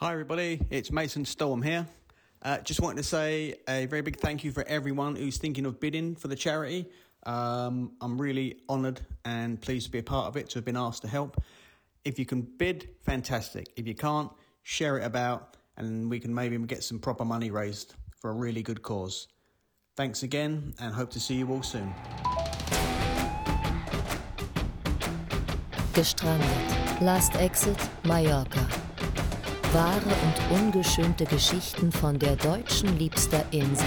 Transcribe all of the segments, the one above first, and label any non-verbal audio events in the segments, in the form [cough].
Hi, everybody. It's Mason Storm here. Uh, just wanted to say a very big thank you for everyone who's thinking of bidding for the charity. Um, I'm really honoured and pleased to be a part of it, to have been asked to help. If you can bid, fantastic. If you can't, share it about and we can maybe get some proper money raised for a really good cause. Thanks again and hope to see you all soon. Gestrandet. Last Exit Mallorca. Wahre und ungeschönte Geschichten von der deutschen liebster Insel.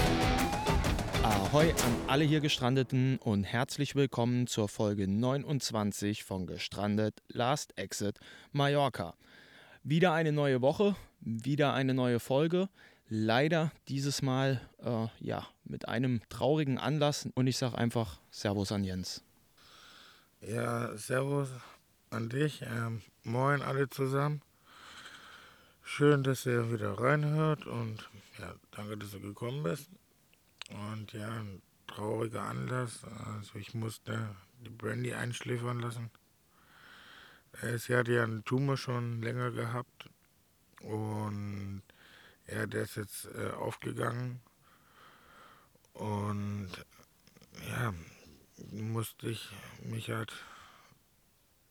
Ahoi an alle hier Gestrandeten und herzlich willkommen zur Folge 29 von Gestrandet Last Exit Mallorca. Wieder eine neue Woche, wieder eine neue Folge. Leider dieses Mal äh, ja mit einem traurigen Anlass und ich sage einfach Servus an Jens. Ja, Servus an dich. Ähm, moin alle zusammen. Schön, dass ihr wieder reinhört und ja, danke, dass du gekommen bist. Und ja, ein trauriger Anlass. Also ich musste die Brandy einschläfern lassen. Äh, sie hatte ja einen Tumor schon länger gehabt und ja, der ist jetzt äh, aufgegangen und ja, musste ich mich halt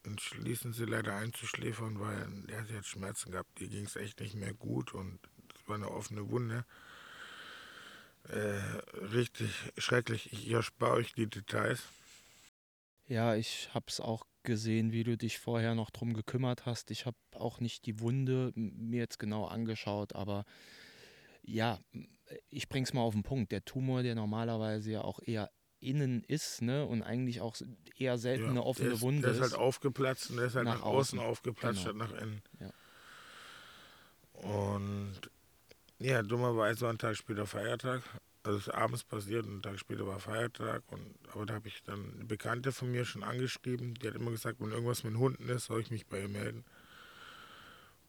entschließen, sie leider einzuschläfern, weil er hat Schmerzen gehabt, die ging es echt nicht mehr gut und es war eine offene Wunde. Äh, richtig schrecklich. Ich erspare euch die Details. Ja, ich habe es auch gesehen, wie du dich vorher noch drum gekümmert hast. Ich habe auch nicht die Wunde mir jetzt genau angeschaut, aber ja, ich bring's mal auf den Punkt. Der Tumor, der normalerweise ja auch eher innen ist, ne, und eigentlich auch eher selten ja, eine offene ist, Wunde ist. Der ist halt aufgeplatzt und der ist halt nach, nach außen, aufgeplatzt genau. statt nach innen. Ja. Und ja, dummerweise war ein Tag später Feiertag also es ist abends passiert und einen Tag später war Feiertag. Und, aber da habe ich dann eine Bekannte von mir schon angeschrieben. Die hat immer gesagt, wenn irgendwas mit den Hunden ist, soll ich mich bei ihr melden.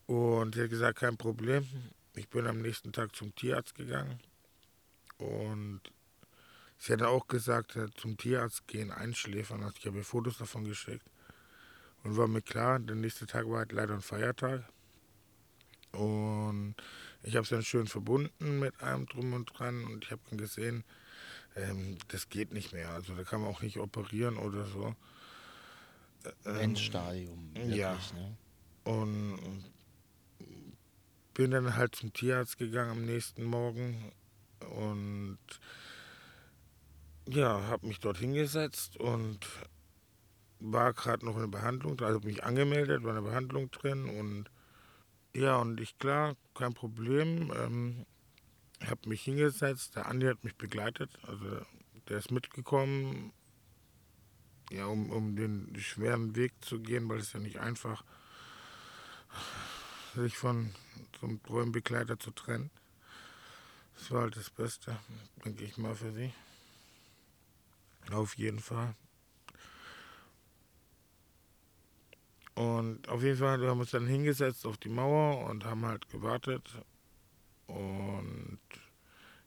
Und sie hat gesagt, kein Problem. Ich bin am nächsten Tag zum Tierarzt gegangen. Und sie hat auch gesagt, zum Tierarzt gehen, einschläfern. Also ich habe ihr Fotos davon geschickt. Und war mir klar, der nächste Tag war halt leider ein Feiertag. Und ich habe es dann schön verbunden mit allem drum und dran und ich habe dann gesehen, ähm, das geht nicht mehr. Also da kann man auch nicht operieren oder so. Ähm, Endstadium. Wirklich, ja. Ne? Und bin dann halt zum Tierarzt gegangen am nächsten Morgen und ja, habe mich dort hingesetzt und war gerade noch in der Behandlung, also mich angemeldet, war eine Behandlung drin und ja, und ich, klar, kein Problem. Ähm, habe mich hingesetzt, der Andi hat mich begleitet, also der ist mitgekommen, ja, um, um den schweren Weg zu gehen, weil es ja nicht einfach sich von so einem treuen Begleiter zu trennen. Das war halt das Beste, denke ich mal, für sie. Auf jeden Fall. Und auf jeden Fall haben wir uns dann hingesetzt auf die Mauer und haben halt gewartet. Und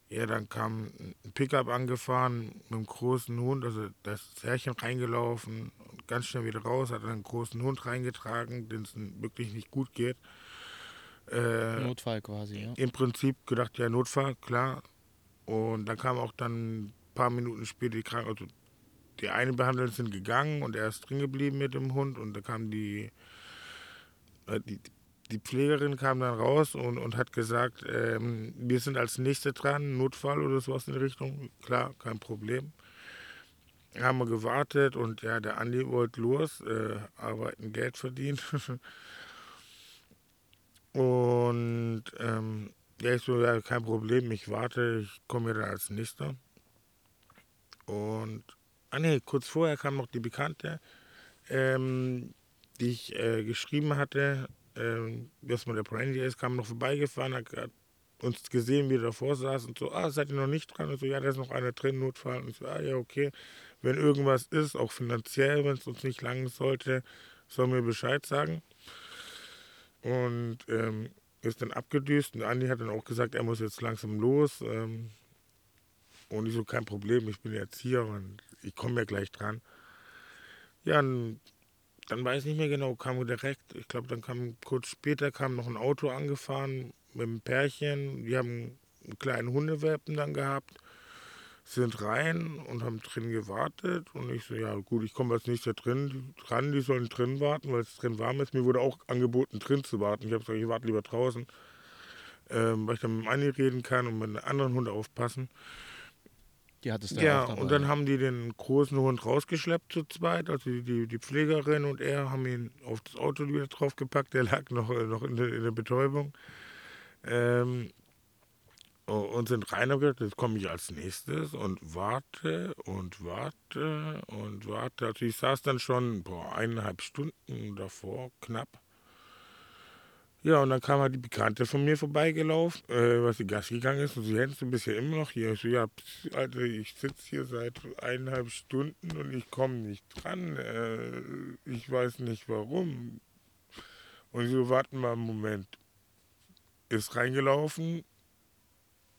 ja, dann kam ein Pickup angefahren mit einem großen Hund, also das Herrchen reingelaufen und ganz schnell wieder raus, hat dann einen großen Hund reingetragen, den es wirklich nicht gut geht. Äh, Notfall quasi, ja. Im Prinzip gedacht, ja, Notfall, klar. Und dann kam auch dann paar Minuten später die Krankenschwester, also die eine Behandlung sind gegangen und er ist drin geblieben mit dem Hund und da kam die, äh, die, die Pflegerin kam dann raus und, und hat gesagt, ähm, wir sind als Nächste dran, Notfall oder sowas in die Richtung. Klar, kein Problem. Haben wir gewartet und ja, der Andi wollte los, äh, arbeiten, Geld verdienen. [laughs] und ähm, ja, ich so, ja, kein Problem, ich warte, ich komme ja dann als Nächster. Und Ah nee, kurz vorher kam noch die Bekannte, ähm, die ich äh, geschrieben hatte, ähm, was mal der Brandy ist, kam noch vorbeigefahren, hat, uns gesehen, wie wir davor saß und so, ah, seid ihr noch nicht dran? Und so, ja, da ist noch einer drin, Notfall. Und so, ah, ja, okay. Wenn irgendwas ist, auch finanziell, wenn es uns nicht langen sollte, soll mir Bescheid sagen. Und ähm, ist dann abgedüst und Andi hat dann auch gesagt, er muss jetzt langsam los. Ähm, und ich so, kein Problem, ich bin jetzt hier und ich komme ja gleich dran. Ja, dann weiß ich nicht mehr genau, kam direkt, ich glaube, dann kam kurz später kam noch ein Auto angefahren mit einem Pärchen. Die haben einen kleinen Hundewelpen dann gehabt, sind rein und haben drin gewartet. Und ich so, ja gut, ich komme als nächster drin dran, die sollen drin warten, weil es drin warm ist. Mir wurde auch angeboten, drin zu warten. Ich habe gesagt, ich warte lieber draußen, ähm, weil ich dann mit dem Anni reden kann und mit einem anderen Hund aufpassen. Die hattest du Ja, dabei. und dann haben die den großen Hund rausgeschleppt zu zweit. Also die, die, Pflegerin und er haben ihn auf das Auto wieder draufgepackt. Der lag noch, äh, noch in, der, in der Betäubung. Ähm, und sind rein und gesagt, jetzt komme ich als nächstes und warte und warte und warte. Also ich saß dann schon boah, eineinhalb Stunden davor, knapp. Ja, und dann kam halt die Bekannte von mir vorbeigelaufen, äh, was die Gas gegangen ist. Und sie hätten du bist ja immer noch hier. Ich so, ja, pss, Alter, ich sitze hier seit eineinhalb Stunden und ich komme nicht dran. Äh, ich weiß nicht warum. Und sie so, warten mal einen Moment. Ist reingelaufen,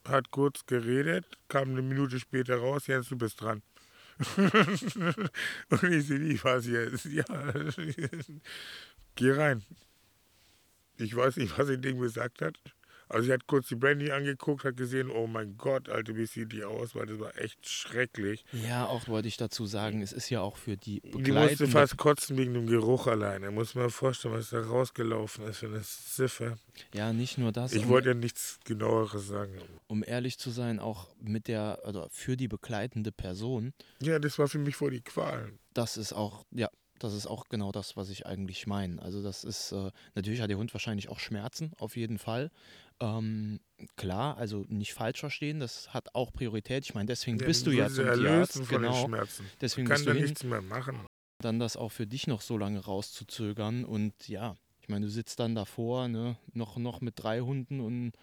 hat kurz geredet, kam eine Minute später raus, Jens, du bist dran. [laughs] und ich sehe, wie was jetzt? [laughs] Ja, [laughs] geh rein. Ich weiß nicht, was sie dem gesagt hat. Also sie hat kurz die Brandy angeguckt, hat gesehen, oh mein Gott, Alter, wie sieht die aus, weil das war echt schrecklich. ja, auch wollte ich dazu sagen, es ist ja auch für die Die musste fast kotzen wegen dem Geruch alleine. Muss man vorstellen, was da rausgelaufen ist für eine Ziffer. Ja, nicht nur das. Ich um, wollte ja nichts genaueres sagen. um ehrlich zu sein, auch mit der, oder für die begleitende Person, Ja, das war für mich vor die Qual. das ist auch, ja, das ist auch genau das, was ich eigentlich meine. Also das ist, äh, natürlich hat der Hund wahrscheinlich auch Schmerzen, auf jeden Fall. Ähm, klar, also nicht falsch verstehen, das hat auch Priorität. Ich meine, deswegen Ja, bist du ja zum Tierarzt, von den genau. Schmerzen. Deswegen Kann bist du hin, nichts mehr machen. dann das auch für dich noch so lange rauszuzögern und ja, ich meine, du sitzt dann davor, ne, noch, noch mit drei Hunden und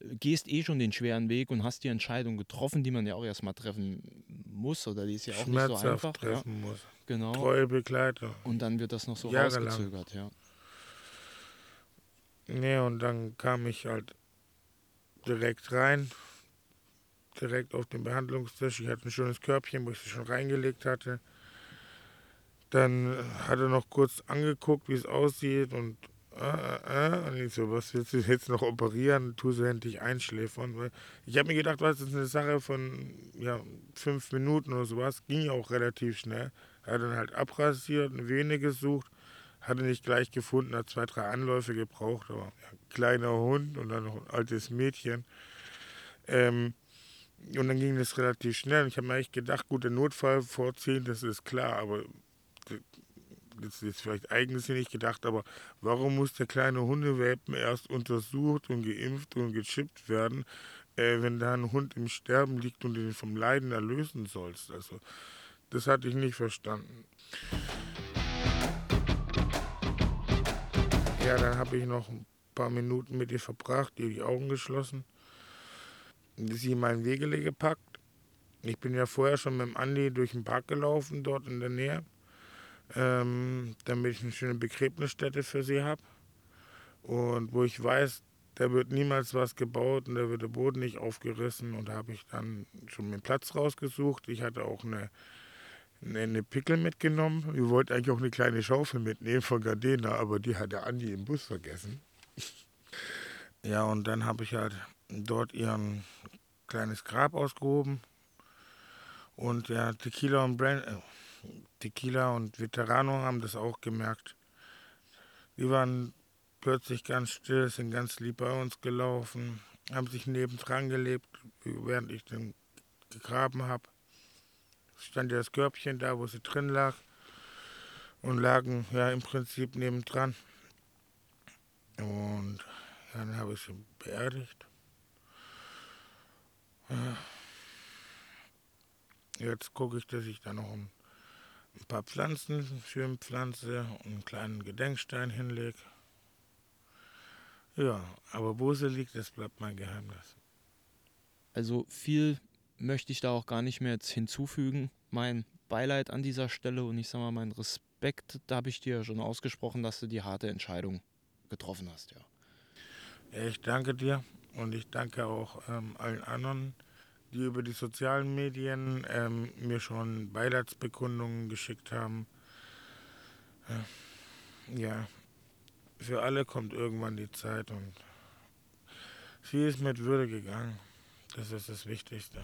gehst eh schon den schweren Weg und hast die Entscheidung getroffen, die man ja auch erstmal treffen muss oder die ist ja auch nicht so einfach. Ja, treffen muss. genau. Treue Begleiter. Und dann wird das noch so Jahrelang. rausgezögert, ja. Nee, und dann kam ich halt direkt rein, direkt auf den Behandlungstisch. Ich hatte ein schönes Körbchen, wo ich sie schon reingelegt hatte. Dann hat er noch kurz angeguckt, wie es aussieht und äh, äh, und ich so, was willst du jetzt noch operieren? Tu sie endlich einschläfern. Ich habe mir gedacht, was ist eine Sache von ja, fünf Minuten oder sowas. Ging ja auch relativ schnell. Hat dann halt abrasiert, eine Vene gesucht, hatte nicht gleich gefunden, hat zwei, drei Anläufe gebraucht, aber ja, kleiner Hund und dann noch ein altes Mädchen. Ähm, und dann ging das relativ schnell. Ich habe mir echt gedacht, gut, der Notfall vorziehen, das ist klar, aber das ist vielleicht eigensinnig gedacht, aber warum muss der kleine Hundewelpen erst untersucht und geimpft und gechippt werden, äh, wenn da ein Hund im Sterben liegt und du ihn vom Leiden erlösen sollst? Also, das hatte ich nicht verstanden. Ja, dann habe ich noch ein paar Minuten mit ihr verbracht, ihr die Augen geschlossen, sie in mein Wegele gepackt. Ich bin ja vorher schon mit dem Andi durch den Park gelaufen, dort in der Nähe ähm, damit ich eine schöne Begräbnisstätte für sie habe. Und wo ich weiß, da wird niemals was gebaut und da wird der Boden nicht aufgerissen. Und da habe ich dann schon den Platz rausgesucht. Ich hatte auch eine, eine, eine Pickel mitgenommen. Wir wollten eigentlich auch eine kleine Schaufel mitnehmen von Gardena, aber die hat der Andi im Bus vergessen. [laughs] Ja, und dann habe ich halt dort ihren kleines Grab ausgehoben. Und ja, Tequila und Brand, äh, Tequila und Veterano haben das auch gemerkt. Die waren plötzlich ganz still, sind ganz lieb bei uns gelaufen, haben sich nebendran gelebt, während ich den gegraben habe. Stand ja das Körbchen da, wo sie drin lag und lagen ja im Prinzip nebendran. Und dann habe ich sie beerdigt. Jetzt gucke ich, dass ich da noch ein ein paar Pflanzen, schön pflanze und einen kleinen Gedenkstein hinlege. Ja, aber wo sie liegt, das bleibt mein Geheimnis. Also viel möchte ich da auch gar nicht mehr jetzt hinzufügen. Mein Beileid an dieser Stelle und ich sage mal, mein Respekt, da habe ich dir ja schon ausgesprochen, dass du die harte Entscheidung getroffen hast, ja. Ja, ich danke dir und ich danke auch ähm, allen anderen, die über die sozialen Medien ähm, mir schon Beileidsbekundungen geschickt haben. Ja, für alle kommt irgendwann die Zeit und sie ist mit Würde gegangen. Das ist das Wichtigste.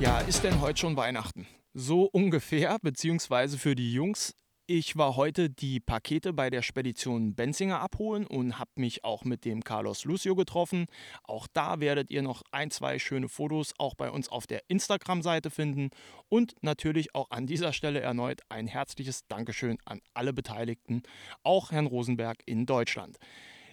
Ja, ist denn heute schon Weihnachten? So ungefähr, beziehungsweise für die Jungs. Ich war heute die Pakete bei der Spedition Benzinger abholen und habe mich auch mit dem Carlos Lucio getroffen. Auch da werdet ihr noch ein, zwei schöne Fotos auch bei uns auf der Instagram-Seite finden. Und natürlich auch an dieser Stelle erneut ein herzliches Dankeschön an alle Beteiligten, auch Herrn Rosenberg in Deutschland.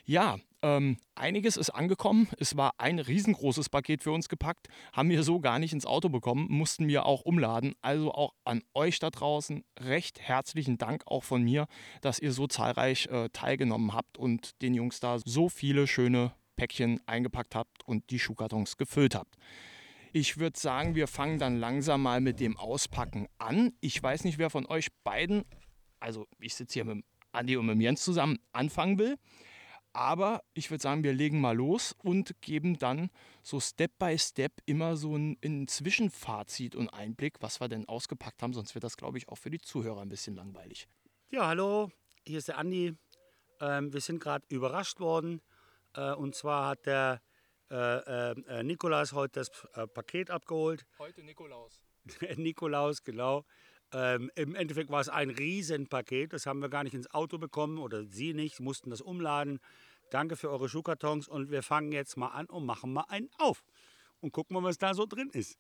Ja, ähm, einiges ist angekommen. Es war ein riesengroßes Paket für uns gepackt, haben wir so gar nicht ins Auto bekommen, mussten wir auch umladen. Also auch an euch da draußen recht herzlichen Dank auch von mir, dass ihr so zahlreich äh, teilgenommen habt und den Jungs da so viele schöne Päckchen eingepackt habt und die Schuhkartons gefüllt habt. Ich würde sagen, wir fangen dann langsam mal mit dem Auspacken an. Ich weiß nicht, wer von euch beiden, also ich sitze hier mit Andi und mit Jens zusammen, anfangen will. Aber ich würde sagen, wir legen mal los und geben dann so Step by Step immer so ein, ein, Zwischenfazit und Einblick, was wir denn ausgepackt haben. Sonst wird das, glaube ich, auch für die Zuhörer ein bisschen langweilig. Ja, hallo, hier ist der Andi. Ähm, wir sind gerade überrascht worden. Äh, und zwar hat der äh, äh, Nikolaus heute das äh, Paket abgeholt. Heute Nikolaus. [laughs] Nikolaus, genau. Ähm, Im Endeffekt war es ein Riesenpaket. Das haben wir gar nicht ins Auto bekommen oder Sie nicht. Sie mussten das umladen. Danke für eure Schuhkartons und wir fangen jetzt mal an und machen mal einen auf. Und gucken mal, was da so drin ist.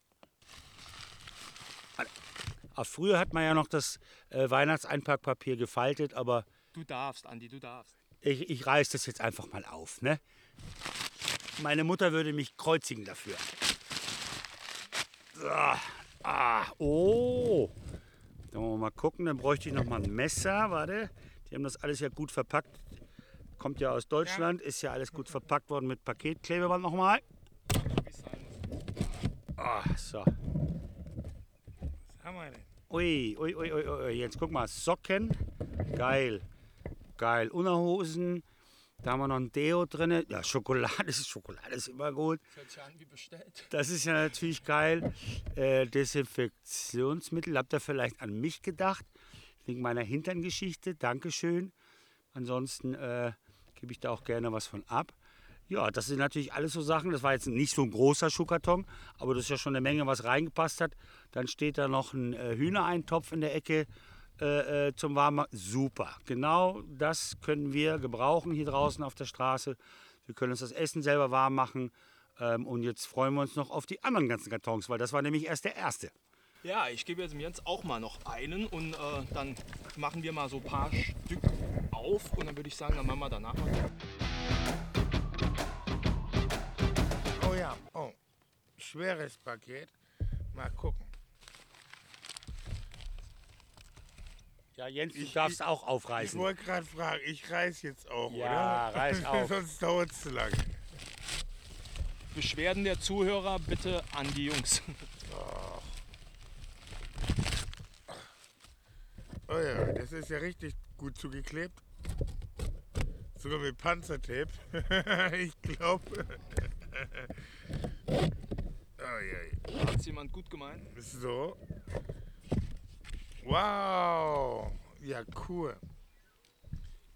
Aber früher hat man ja noch das äh, Weihnachtseinpackpapier gefaltet, aber. Du darfst, Andi, du darfst. Ich, ich reiß das jetzt einfach mal auf, ne? Meine Mutter würde mich kreuzigen dafür. Ah, ah, oh. Dann wollen wir mal gucken, dann bräuchte ich noch mal ein Messer, warte. Die haben das alles ja gut verpackt. Kommt ja aus Deutschland, ist ja alles gut verpackt worden mit Paketklebeband nochmal. Ah, so. Was haben wir denn? Ui, ui, ui, ui, ui, jetzt guck mal, Socken, geil, geil, Unterhosen, da haben wir noch ein Deo drin, ja, Schokolade, [laughs] Schokolade ist immer gut. Das hört sich an wie bestellt. Das ist ja natürlich geil. Äh, Desinfektionsmittel, habt ihr vielleicht an mich gedacht, wegen meiner Hinterngeschichte, Dankeschön. Ansonsten äh, gebe ich da auch gerne was von ab. Ja, das sind natürlich alles so Sachen. Das war jetzt nicht so ein großer Schuhkarton, aber das ist ja schon eine Menge, was reingepasst hat. Dann steht da noch ein äh, Hühnereintopf in der Ecke äh, äh zum Warmmachen. Super. Genau das können wir gebrauchen hier draußen auf der Straße. Wir können uns das Essen selber warm machen. Ähm, und jetzt freuen wir uns noch auf die anderen ganzen Kartons, weil das war nämlich erst der erste. Ja, ich gebe jetzt dem Jens auch mal noch einen und äh, dann machen wir mal so ein paar Stück auf und dann würde ich sagen, dann machen wir danach mal. Oh ja, oh. Schweres Paket. Mal gucken. Ja, Jens, du Ich- darfst ich- auch Ich aufreißen. wollte gerade fragen, ich reiß jetzt auch, Ja, oder? reiß [laughs] auf. Sonst dauert es zu lange. Beschwerden der Zuhörer bitte an die Jungs. [laughs] Oh ja, das ist ja richtig gut zugeklebt. Sogar mit Panzertape. [laughs] ich glaube. oh ja, Hat jemand gut gemeint? so. Wow. Ja, cool.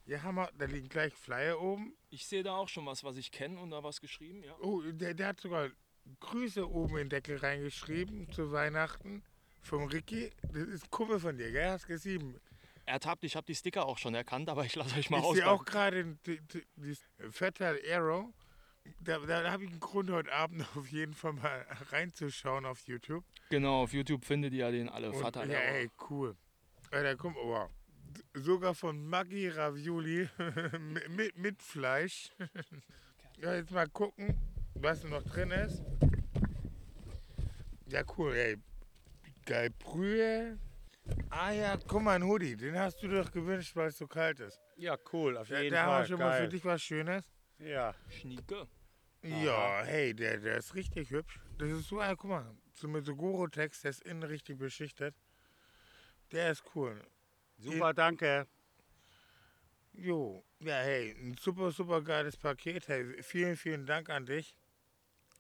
Ja, Hammer. Da liegen gleich Flyer oben. Ich sehe da auch schon was, was ich kenne und da was geschrieben, ja. Oh, der, der hat sogar Grüße oben in den Deckel reingeschrieben zu Weihnachten. Vom Ricky. Das ist Kumpel von dir, gell? Hast gesehen. Ertappt, ich habe die Sticker auch schon erkannt, aber ich lasse euch mal Ich aus. sehe auch gerade die, die, die Fatal Arrow. Da, da habe ich einen Grund, heute Abend [laughs] auf jeden Fall mal reinzuschauen auf YouTube. Genau, auf YouTube findet ihr den alle. Und, Vater. ja, ey, cool. Da kommt, wow. Sogar von Maggi Ravioli [laughs] mit, mit, Fleisch. [laughs] ja, jetzt mal gucken, was noch drin ist. Ja, cool, ey. Geil, Brühe. Ah ja, guck mal, ein Hoodie. Den hast du doch gewünscht, weil es so kalt ist. Ja, cool, auf Ja, jeden da haben wir Fall. schon mal für Geil. dich was Schönes. Ja. Schnieke. Ja, hey, der, der ist richtig hübsch. Das ist so, ah, guck mal, so mit so Goro-Text, der ist innen richtig beschichtet. Der ist cool. Super, danke. Jo, ja, hey, ein super, super geiles Paket. Hey, vielen, vielen Dank an dich.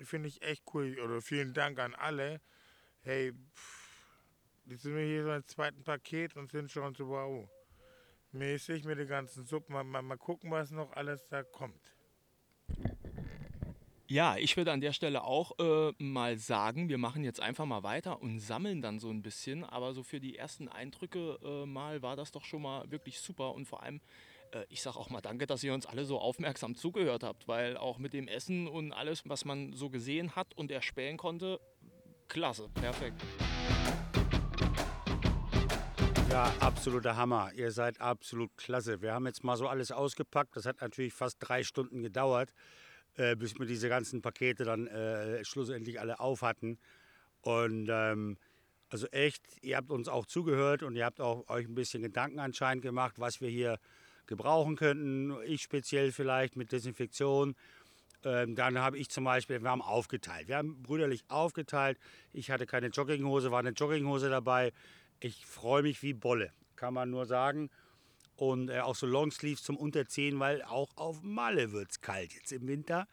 Finde ich echt cool. Oder vielen Dank an alle. Hey, pff, Jetzt sind wir hier so im zweiten Paket und sind schon so wow. Mäßig mit den ganzen Suppen. Mal, mal, mal gucken, was noch alles da kommt. Ja, ich würde an der Stelle auch äh, mal sagen, wir machen jetzt einfach mal weiter und sammeln dann so ein bisschen. Aber so für die ersten Eindrücke äh, mal war das doch schon mal wirklich super. Und vor allem, äh, ich sage auch mal danke, dass ihr uns alle so aufmerksam zugehört habt, weil auch mit dem Essen und alles, was man so gesehen hat und erspähen konnte, klasse, perfekt. Ja, absoluter Hammer. Ihr seid absolut klasse. Wir haben jetzt mal so alles ausgepackt. Das hat natürlich fast drei Stunden gedauert, äh, bis wir diese ganzen Pakete dann äh, schlussendlich alle auf hatten. Und ähm, also echt, ihr habt uns auch zugehört und ihr habt auch euch ein bisschen Gedanken anscheinend gemacht, was wir hier gebrauchen könnten. Ich speziell vielleicht mit Desinfektion. Ähm, dann habe ich zum Beispiel, wir haben aufgeteilt. Wir haben brüderlich aufgeteilt. Ich hatte keine Jogginghose, war eine Jogginghose dabei. Ich freue mich wie Bolle, kann man nur sagen. Und äh, auch so Longsleeves zum Unterziehen, weil auch auf Malle wird es kalt jetzt im Winter.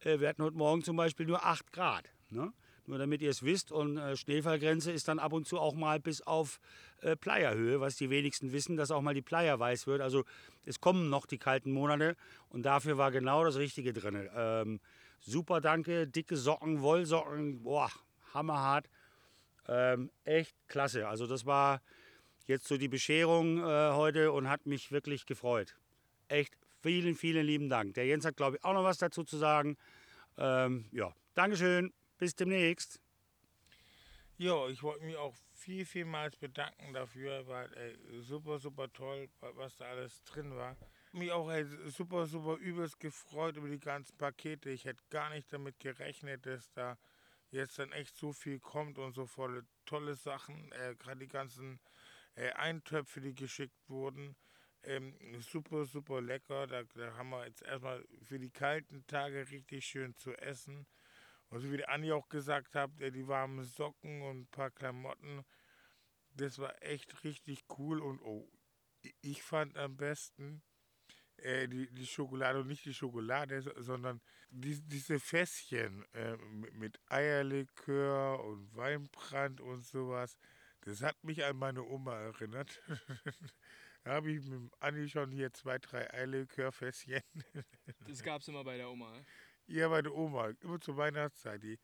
Äh, wir hatten heute Morgen zum Beispiel nur 8 Grad. Ne? Nur damit ihr es wisst. Und äh, Schneefallgrenze ist dann ab und zu auch mal bis auf äh, Pleierhöhe, was die wenigsten wissen, dass auch mal die Pleier weiß wird. Also es kommen noch die kalten Monate und dafür war genau das Richtige drin. Ähm, super, danke. Dicke Socken, Wollsocken, boah, hammerhart. Ähm, echt klasse. Also das war jetzt so die Bescherung äh, heute und hat mich wirklich gefreut. Echt vielen, vielen lieben Dank. Der Jens hat, glaube ich, auch noch was dazu zu sagen. Ähm, ja, Dankeschön. Bis demnächst. Ja, ich wollte mich auch viel, vielmals bedanken dafür, weil ey, super, super toll, was da alles drin war. Mich auch ey, super, super übelst gefreut über die ganzen Pakete. Ich hätte gar nicht damit gerechnet, dass da jetzt dann echt so viel kommt und so volle tolle Sachen. Äh, Gerade die ganzen äh, Eintöpfe, die geschickt wurden. Ähm, super, super lecker. Da, da haben wir jetzt erstmal für die kalten Tage richtig schön zu essen. Und so wie der Andi auch gesagt hat, äh, die warmen Socken und ein paar Klamotten. Das war echt richtig cool und oh, ich fand am besten äh, die, die Schokolade und nicht die Schokolade, sondern die, diese Fässchen äh, mit, mit Eierlikör und Weinbrand und sowas. Das hat mich an meine Oma erinnert. [laughs] da habe ich mit Anni schon hier zwei, drei Eierlikörfässchen. [laughs] das gab es immer bei der Oma. Ne? Ja, bei der Oma, immer zur Weihnachtszeit, die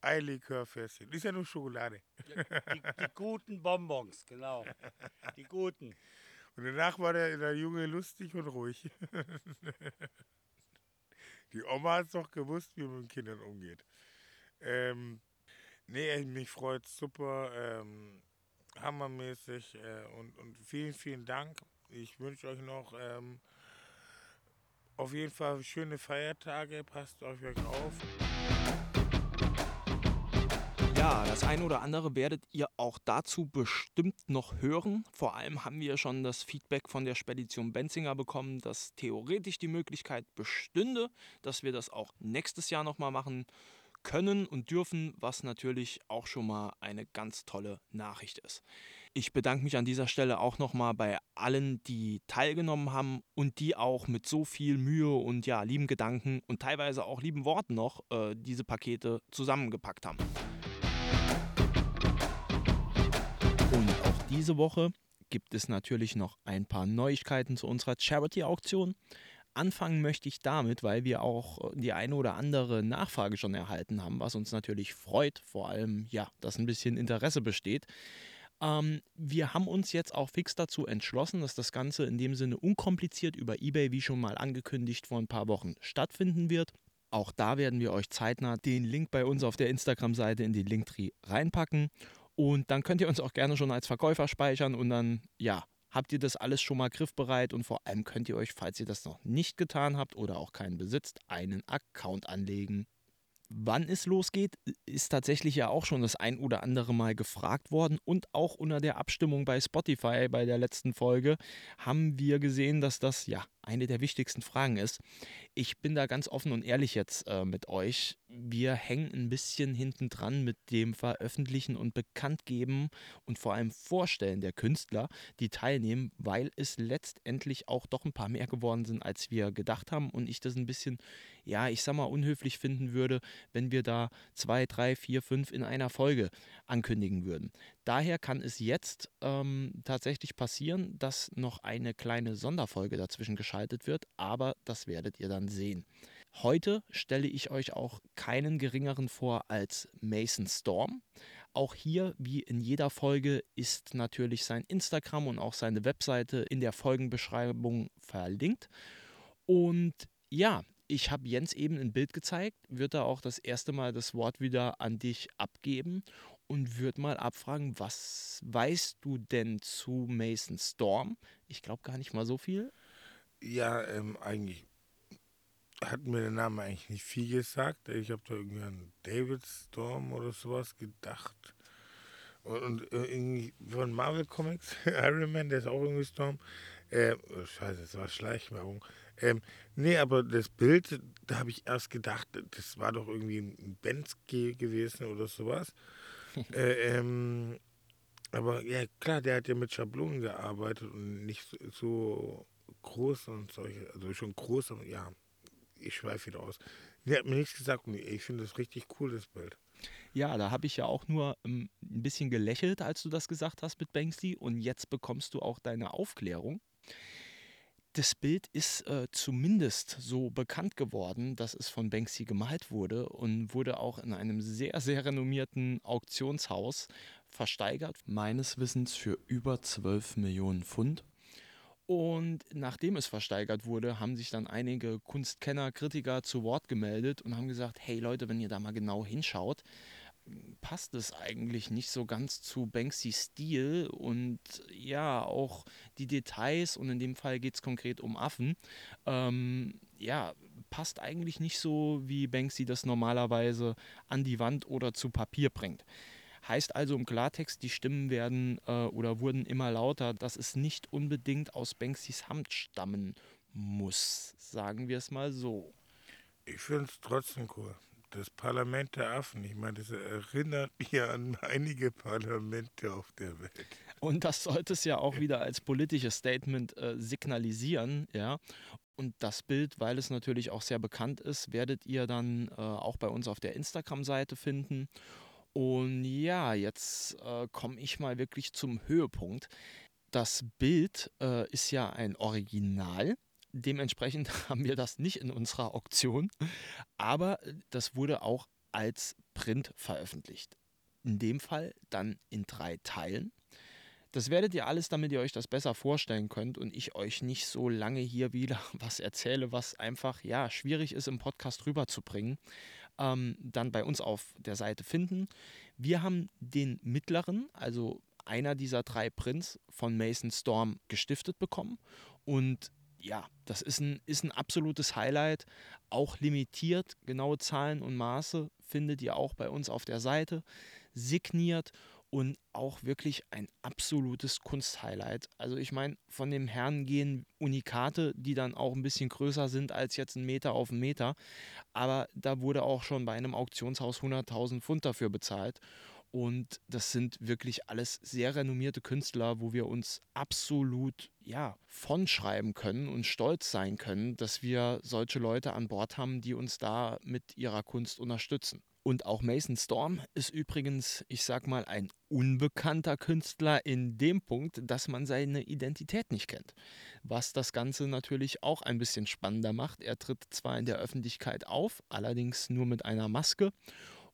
Eierlikörfässchen. Ist ja nur Schokolade. Die, die, guten Bonbons, genau. [laughs] Die guten. Und danach war der, der Junge lustig und ruhig. [laughs] Die Oma hat es doch gewusst, wie man mit Kindern umgeht. Ähm, nee, mich freut super, ähm, hammermäßig äh, und, und vielen, vielen Dank. Ich wünsche euch noch ähm, auf jeden Fall schöne Feiertage, passt auf euch auf. Ja, das eine oder andere werdet ihr auch dazu bestimmt noch hören. Vor allem haben wir schon das Feedback von der Spedition Benzinger bekommen, dass theoretisch die Möglichkeit bestünde, dass wir das auch nächstes Jahr nochmal machen können und dürfen, was natürlich auch schon mal eine ganz tolle Nachricht ist. Ich bedanke mich an dieser Stelle auch nochmal bei allen, die teilgenommen haben und die auch mit so viel Mühe und ja, lieben Gedanken und teilweise auch lieben Worten noch äh, diese Pakete zusammengepackt haben. Diese Woche gibt es natürlich noch ein paar Neuigkeiten zu unserer Charity-Auktion. Anfangen möchte ich damit, weil wir auch die eine oder andere Nachfrage schon erhalten haben, was uns natürlich freut, vor allem ja, dass ein bisschen Interesse besteht. Ähm, wir haben uns jetzt auch fix dazu entschlossen, dass das Ganze in dem Sinne unkompliziert über eBay, wie schon mal angekündigt, vor ein paar Wochen stattfinden wird. Auch da werden wir euch zeitnah den Link bei uns auf der Instagram-Seite in die Linktree reinpacken. Und dann könnt ihr uns auch gerne schon als Verkäufer speichern und dann, ja, habt ihr das alles schon mal griffbereit und vor allem könnt ihr euch, falls ihr das noch nicht getan habt oder auch keinen besitzt, einen Account anlegen. Wann es losgeht, ist tatsächlich ja auch schon das ein oder andere Mal gefragt worden und auch unter der Abstimmung bei Spotify bei der letzten Folge haben wir gesehen, dass das ja eine der wichtigsten Fragen ist. Ich bin da ganz offen und ehrlich jetzt äh, mit euch. Wir hängen ein bisschen hinten dran mit dem Veröffentlichen und Bekanntgeben und vor allem Vorstellen der Künstler, die teilnehmen, weil es letztendlich auch doch ein paar mehr geworden sind, als wir gedacht haben und ich das ein bisschen, ja, ich sag mal, unhöflich finden würde, wenn wir da zwei, drei, vier, fünf in einer Folge ankündigen würden. Daher kann es jetzt ähm, tatsächlich passieren, dass noch eine kleine Sonderfolge dazwischen geschaltet wird, aber das werdet ihr dann sehen. Heute stelle ich euch auch keinen geringeren vor als Mason Storm. Auch hier, wie in jeder Folge, ist natürlich sein Instagram und auch seine Webseite in der Folgenbeschreibung verlinkt. Und ja, ich habe Jens eben ein Bild gezeigt, wird er auch das erste Mal das Wort wieder an dich abgeben und würde mal abfragen, was weißt du denn zu Mason Storm? Ich glaube gar nicht mal so viel. Ja, ähm, eigentlich hat mir der Name eigentlich nicht viel gesagt. Ich habe da irgendwie an David Storm oder sowas gedacht. Und, und äh, irgendwie von Marvel Comics, [laughs] Iron Man, der ist auch irgendwie Storm. Äh, oh, scheiße, das war Schleichwerbung. Ähm, nee, aber das Bild, da habe ich erst gedacht, das war doch irgendwie ein Bensky gewesen oder sowas. [laughs] äh, ähm, aber ja, klar, der hat ja mit Schablonen gearbeitet und nicht so, groß und solche, also schon groß, aber ja, ich schweife wieder aus. Der hat mir nichts gesagt und ich finde das richtig cool, das Bild. Ja, da habe ich ja auch nur ähm, ein bisschen gelächelt, als du das gesagt hast mit Banksy und jetzt bekommst du auch deine Aufklärung. Das Bild ist äh, zumindest so bekannt geworden, dass es von Banksy gemalt wurde und wurde auch in einem sehr, sehr renommierten Auktionshaus versteigert. Meines Wissens für über 12 Millionen Pfund. Und nachdem es versteigert wurde, haben sich dann einige Kunstkenner, Kritiker zu Wort gemeldet und haben gesagt, hey Leute, wenn ihr da mal genau hinschaut, passt es eigentlich nicht so ganz zu Banksys Stil und ja, auch die Details und in dem Fall geht es konkret um Affen, ähm, ja, passt eigentlich nicht so, wie Banksy das normalerweise an die Wand oder zu Papier bringt. Heißt also im Klartext, die Stimmen werden äh, oder wurden immer lauter, dass es nicht unbedingt aus Banksys Hand stammen muss, sagen wir es mal so. Ich finde es trotzdem cool das Parlament der Affen. Ich meine, das erinnert mich an einige Parlamente auf der Welt. Und das sollte es ja auch wieder als politisches Statement äh, signalisieren, ja. Und das Bild, weil es natürlich auch sehr bekannt ist, werdet ihr dann äh, auch bei uns auf der Instagram-Seite finden. Und ja, jetzt äh, komme ich mal wirklich zum Höhepunkt. Das Bild äh, ist ja ein Original Dementsprechend [laughs] haben wir das nicht in unserer Auktion, aber das wurde auch als Print veröffentlicht. In dem Fall dann in drei Teilen. Das werdet ihr alles, damit ihr euch das besser vorstellen könnt und ich euch nicht so lange hier wieder [laughs] was erzähle, was einfach ja schwierig ist im Podcast rüberzubringen, ähm, dann bei uns auf der Seite finden. Wir haben den mittleren, also einer dieser drei Prints von Mason Storm gestiftet bekommen und ja, das ist ein, ist ein absolutes Highlight. Auch limitiert, genaue Zahlen und Maße findet ihr auch bei uns auf der Seite. Signiert und auch wirklich ein absolutes Kunsthighlight. Also ich meine, von dem Herrn gehen Unikate, die dann auch ein bisschen größer sind als jetzt ein Meter auf einen Meter. Aber da wurde auch schon bei einem Auktionshaus 100.000 Pfund dafür bezahlt. Und das sind wirklich alles sehr renommierte Künstler, wo wir uns absolut ja, von schreiben können und stolz sein können, dass wir solche Leute an Bord haben, die uns da mit ihrer Kunst unterstützen. Und auch Mason Storm ist übrigens, ich sag mal, ein unbekannter Künstler in dem Punkt, dass man seine Identität nicht kennt. Was das Ganze natürlich auch ein bisschen spannender macht. Er tritt zwar in der Öffentlichkeit auf, allerdings nur mit einer Maske.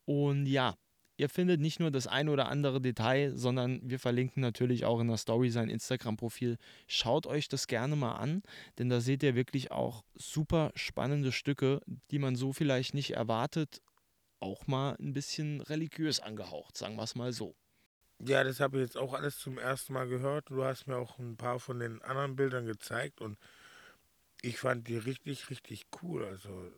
Und ja, Ihr findet nicht nur das ein oder andere Detail, sondern wir verlinken natürlich auch in der Story sein Instagram-Profil. Schaut euch das gerne mal an, denn da seht ihr wirklich auch super spannende Stücke, die man so vielleicht nicht erwartet. Auch mal ein bisschen religiös angehaucht, sagen wir es mal so. Ja, das habe ich jetzt auch alles zum ersten Mal gehört. Du hast mir auch ein paar von den anderen Bildern gezeigt und ich fand die richtig, richtig cool. Also,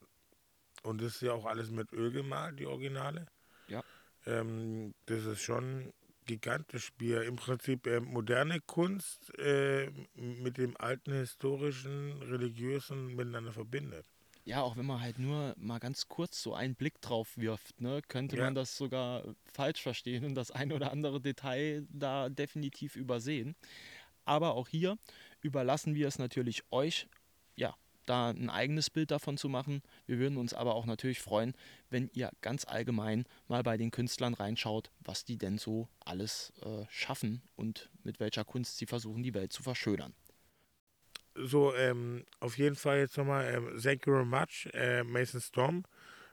und das ist ja auch alles mit Öl gemalt, die Originale. Ja ähm, das ist schon gigantisch, wie er im Prinzip äh, moderne Kunst äh, mit dem alten historischen, religiösen miteinander verbindet. Ja, auch wenn man halt nur mal ganz kurz so einen Blick drauf wirft, ne, könnte ja. man das sogar falsch verstehen und das ein oder andere Detail da definitiv übersehen. Aber auch hier überlassen wir es natürlich euch, ja, da ein eigenes Bild davon zu machen. Wir würden uns aber auch natürlich freuen, wenn ihr ganz allgemein mal bei den Künstlern reinschaut, was die denn so alles äh, schaffen und mit welcher Kunst sie versuchen, die Welt zu verschönern. So, ähm, auf jeden Fall jetzt nochmal, ähm, thank you very much, äh, Mason Storm,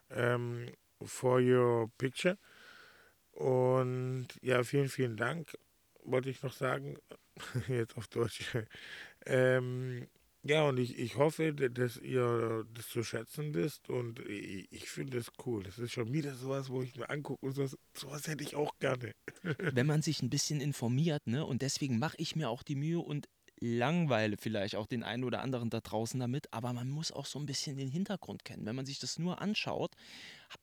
ähm, for your picture. Und ja, vielen, vielen Dank, wollte ich noch sagen, [laughs] jetzt auf Deutsch. ähm, ja, und ich, ich hoffe, dass ihr das zu schätzen wisst und ich, ich finde es cool. Das ist schon wieder sowas, wo ich mir angucke und sowas, sowas hätte ich auch gerne. [laughs] Wenn man sich ein bisschen informiert, ne, und deswegen mache ich mir auch die Mühe und langweile vielleicht auch den einen oder anderen da draußen damit, aber man muss auch so ein bisschen den Hintergrund kennen. Wenn man sich das nur anschaut,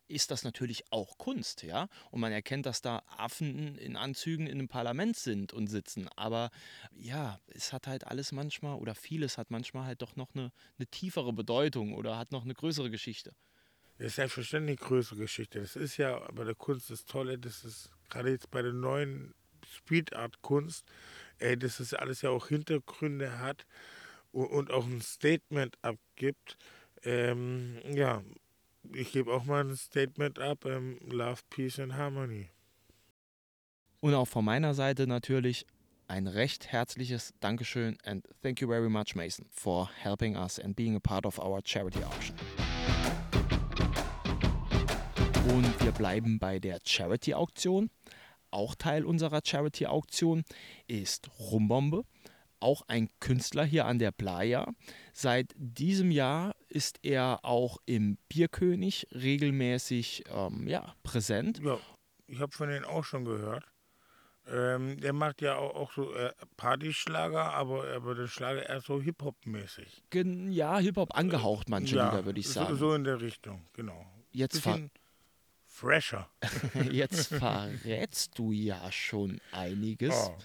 ist das natürlich auch Kunst, ja. Und man erkennt, dass da Affen in Anzügen in einem Parlament sind und sitzen. Aber ja, es hat halt alles manchmal oder vieles hat manchmal halt doch noch eine, eine tiefere Bedeutung oder hat noch eine größere Geschichte. Das ist selbstverständlich eine größere Geschichte. Das ist ja bei der Kunst das Tolle, das ist gerade jetzt bei der neuen Street Art Kunst, ey, dass es alles ja auch Hintergründe hat und, und auch ein Statement abgibt. Ähm, ja, ich gebe auch mal ein Statement ab: ähm, Love, Peace and Harmony. Und auch von meiner Seite natürlich ein recht herzliches Dankeschön and thank you very much, Mason, for helping us and being a part of our charity auction. Und wir bleiben bei der Charity-Auktion auch Teil unserer Charity-Auktion, ist Rumbombe, auch ein Künstler hier an der Playa. Seit diesem Jahr ist er auch im Bierkönig regelmäßig ähm, ja, präsent. Ja, ich habe von denen auch schon gehört. Ähm, der macht ja auch, auch so äh, Partyschlager, aber, aber der Schlager eher so Hip-Hop-mäßig. Ja, Hip-Hop angehaucht manche ja, Lieder, würde ich sagen. So, so in der Richtung, genau. Jetzt Bisschen, fresher. [laughs] Jetzt verrätst du ja schon einiges. Oh.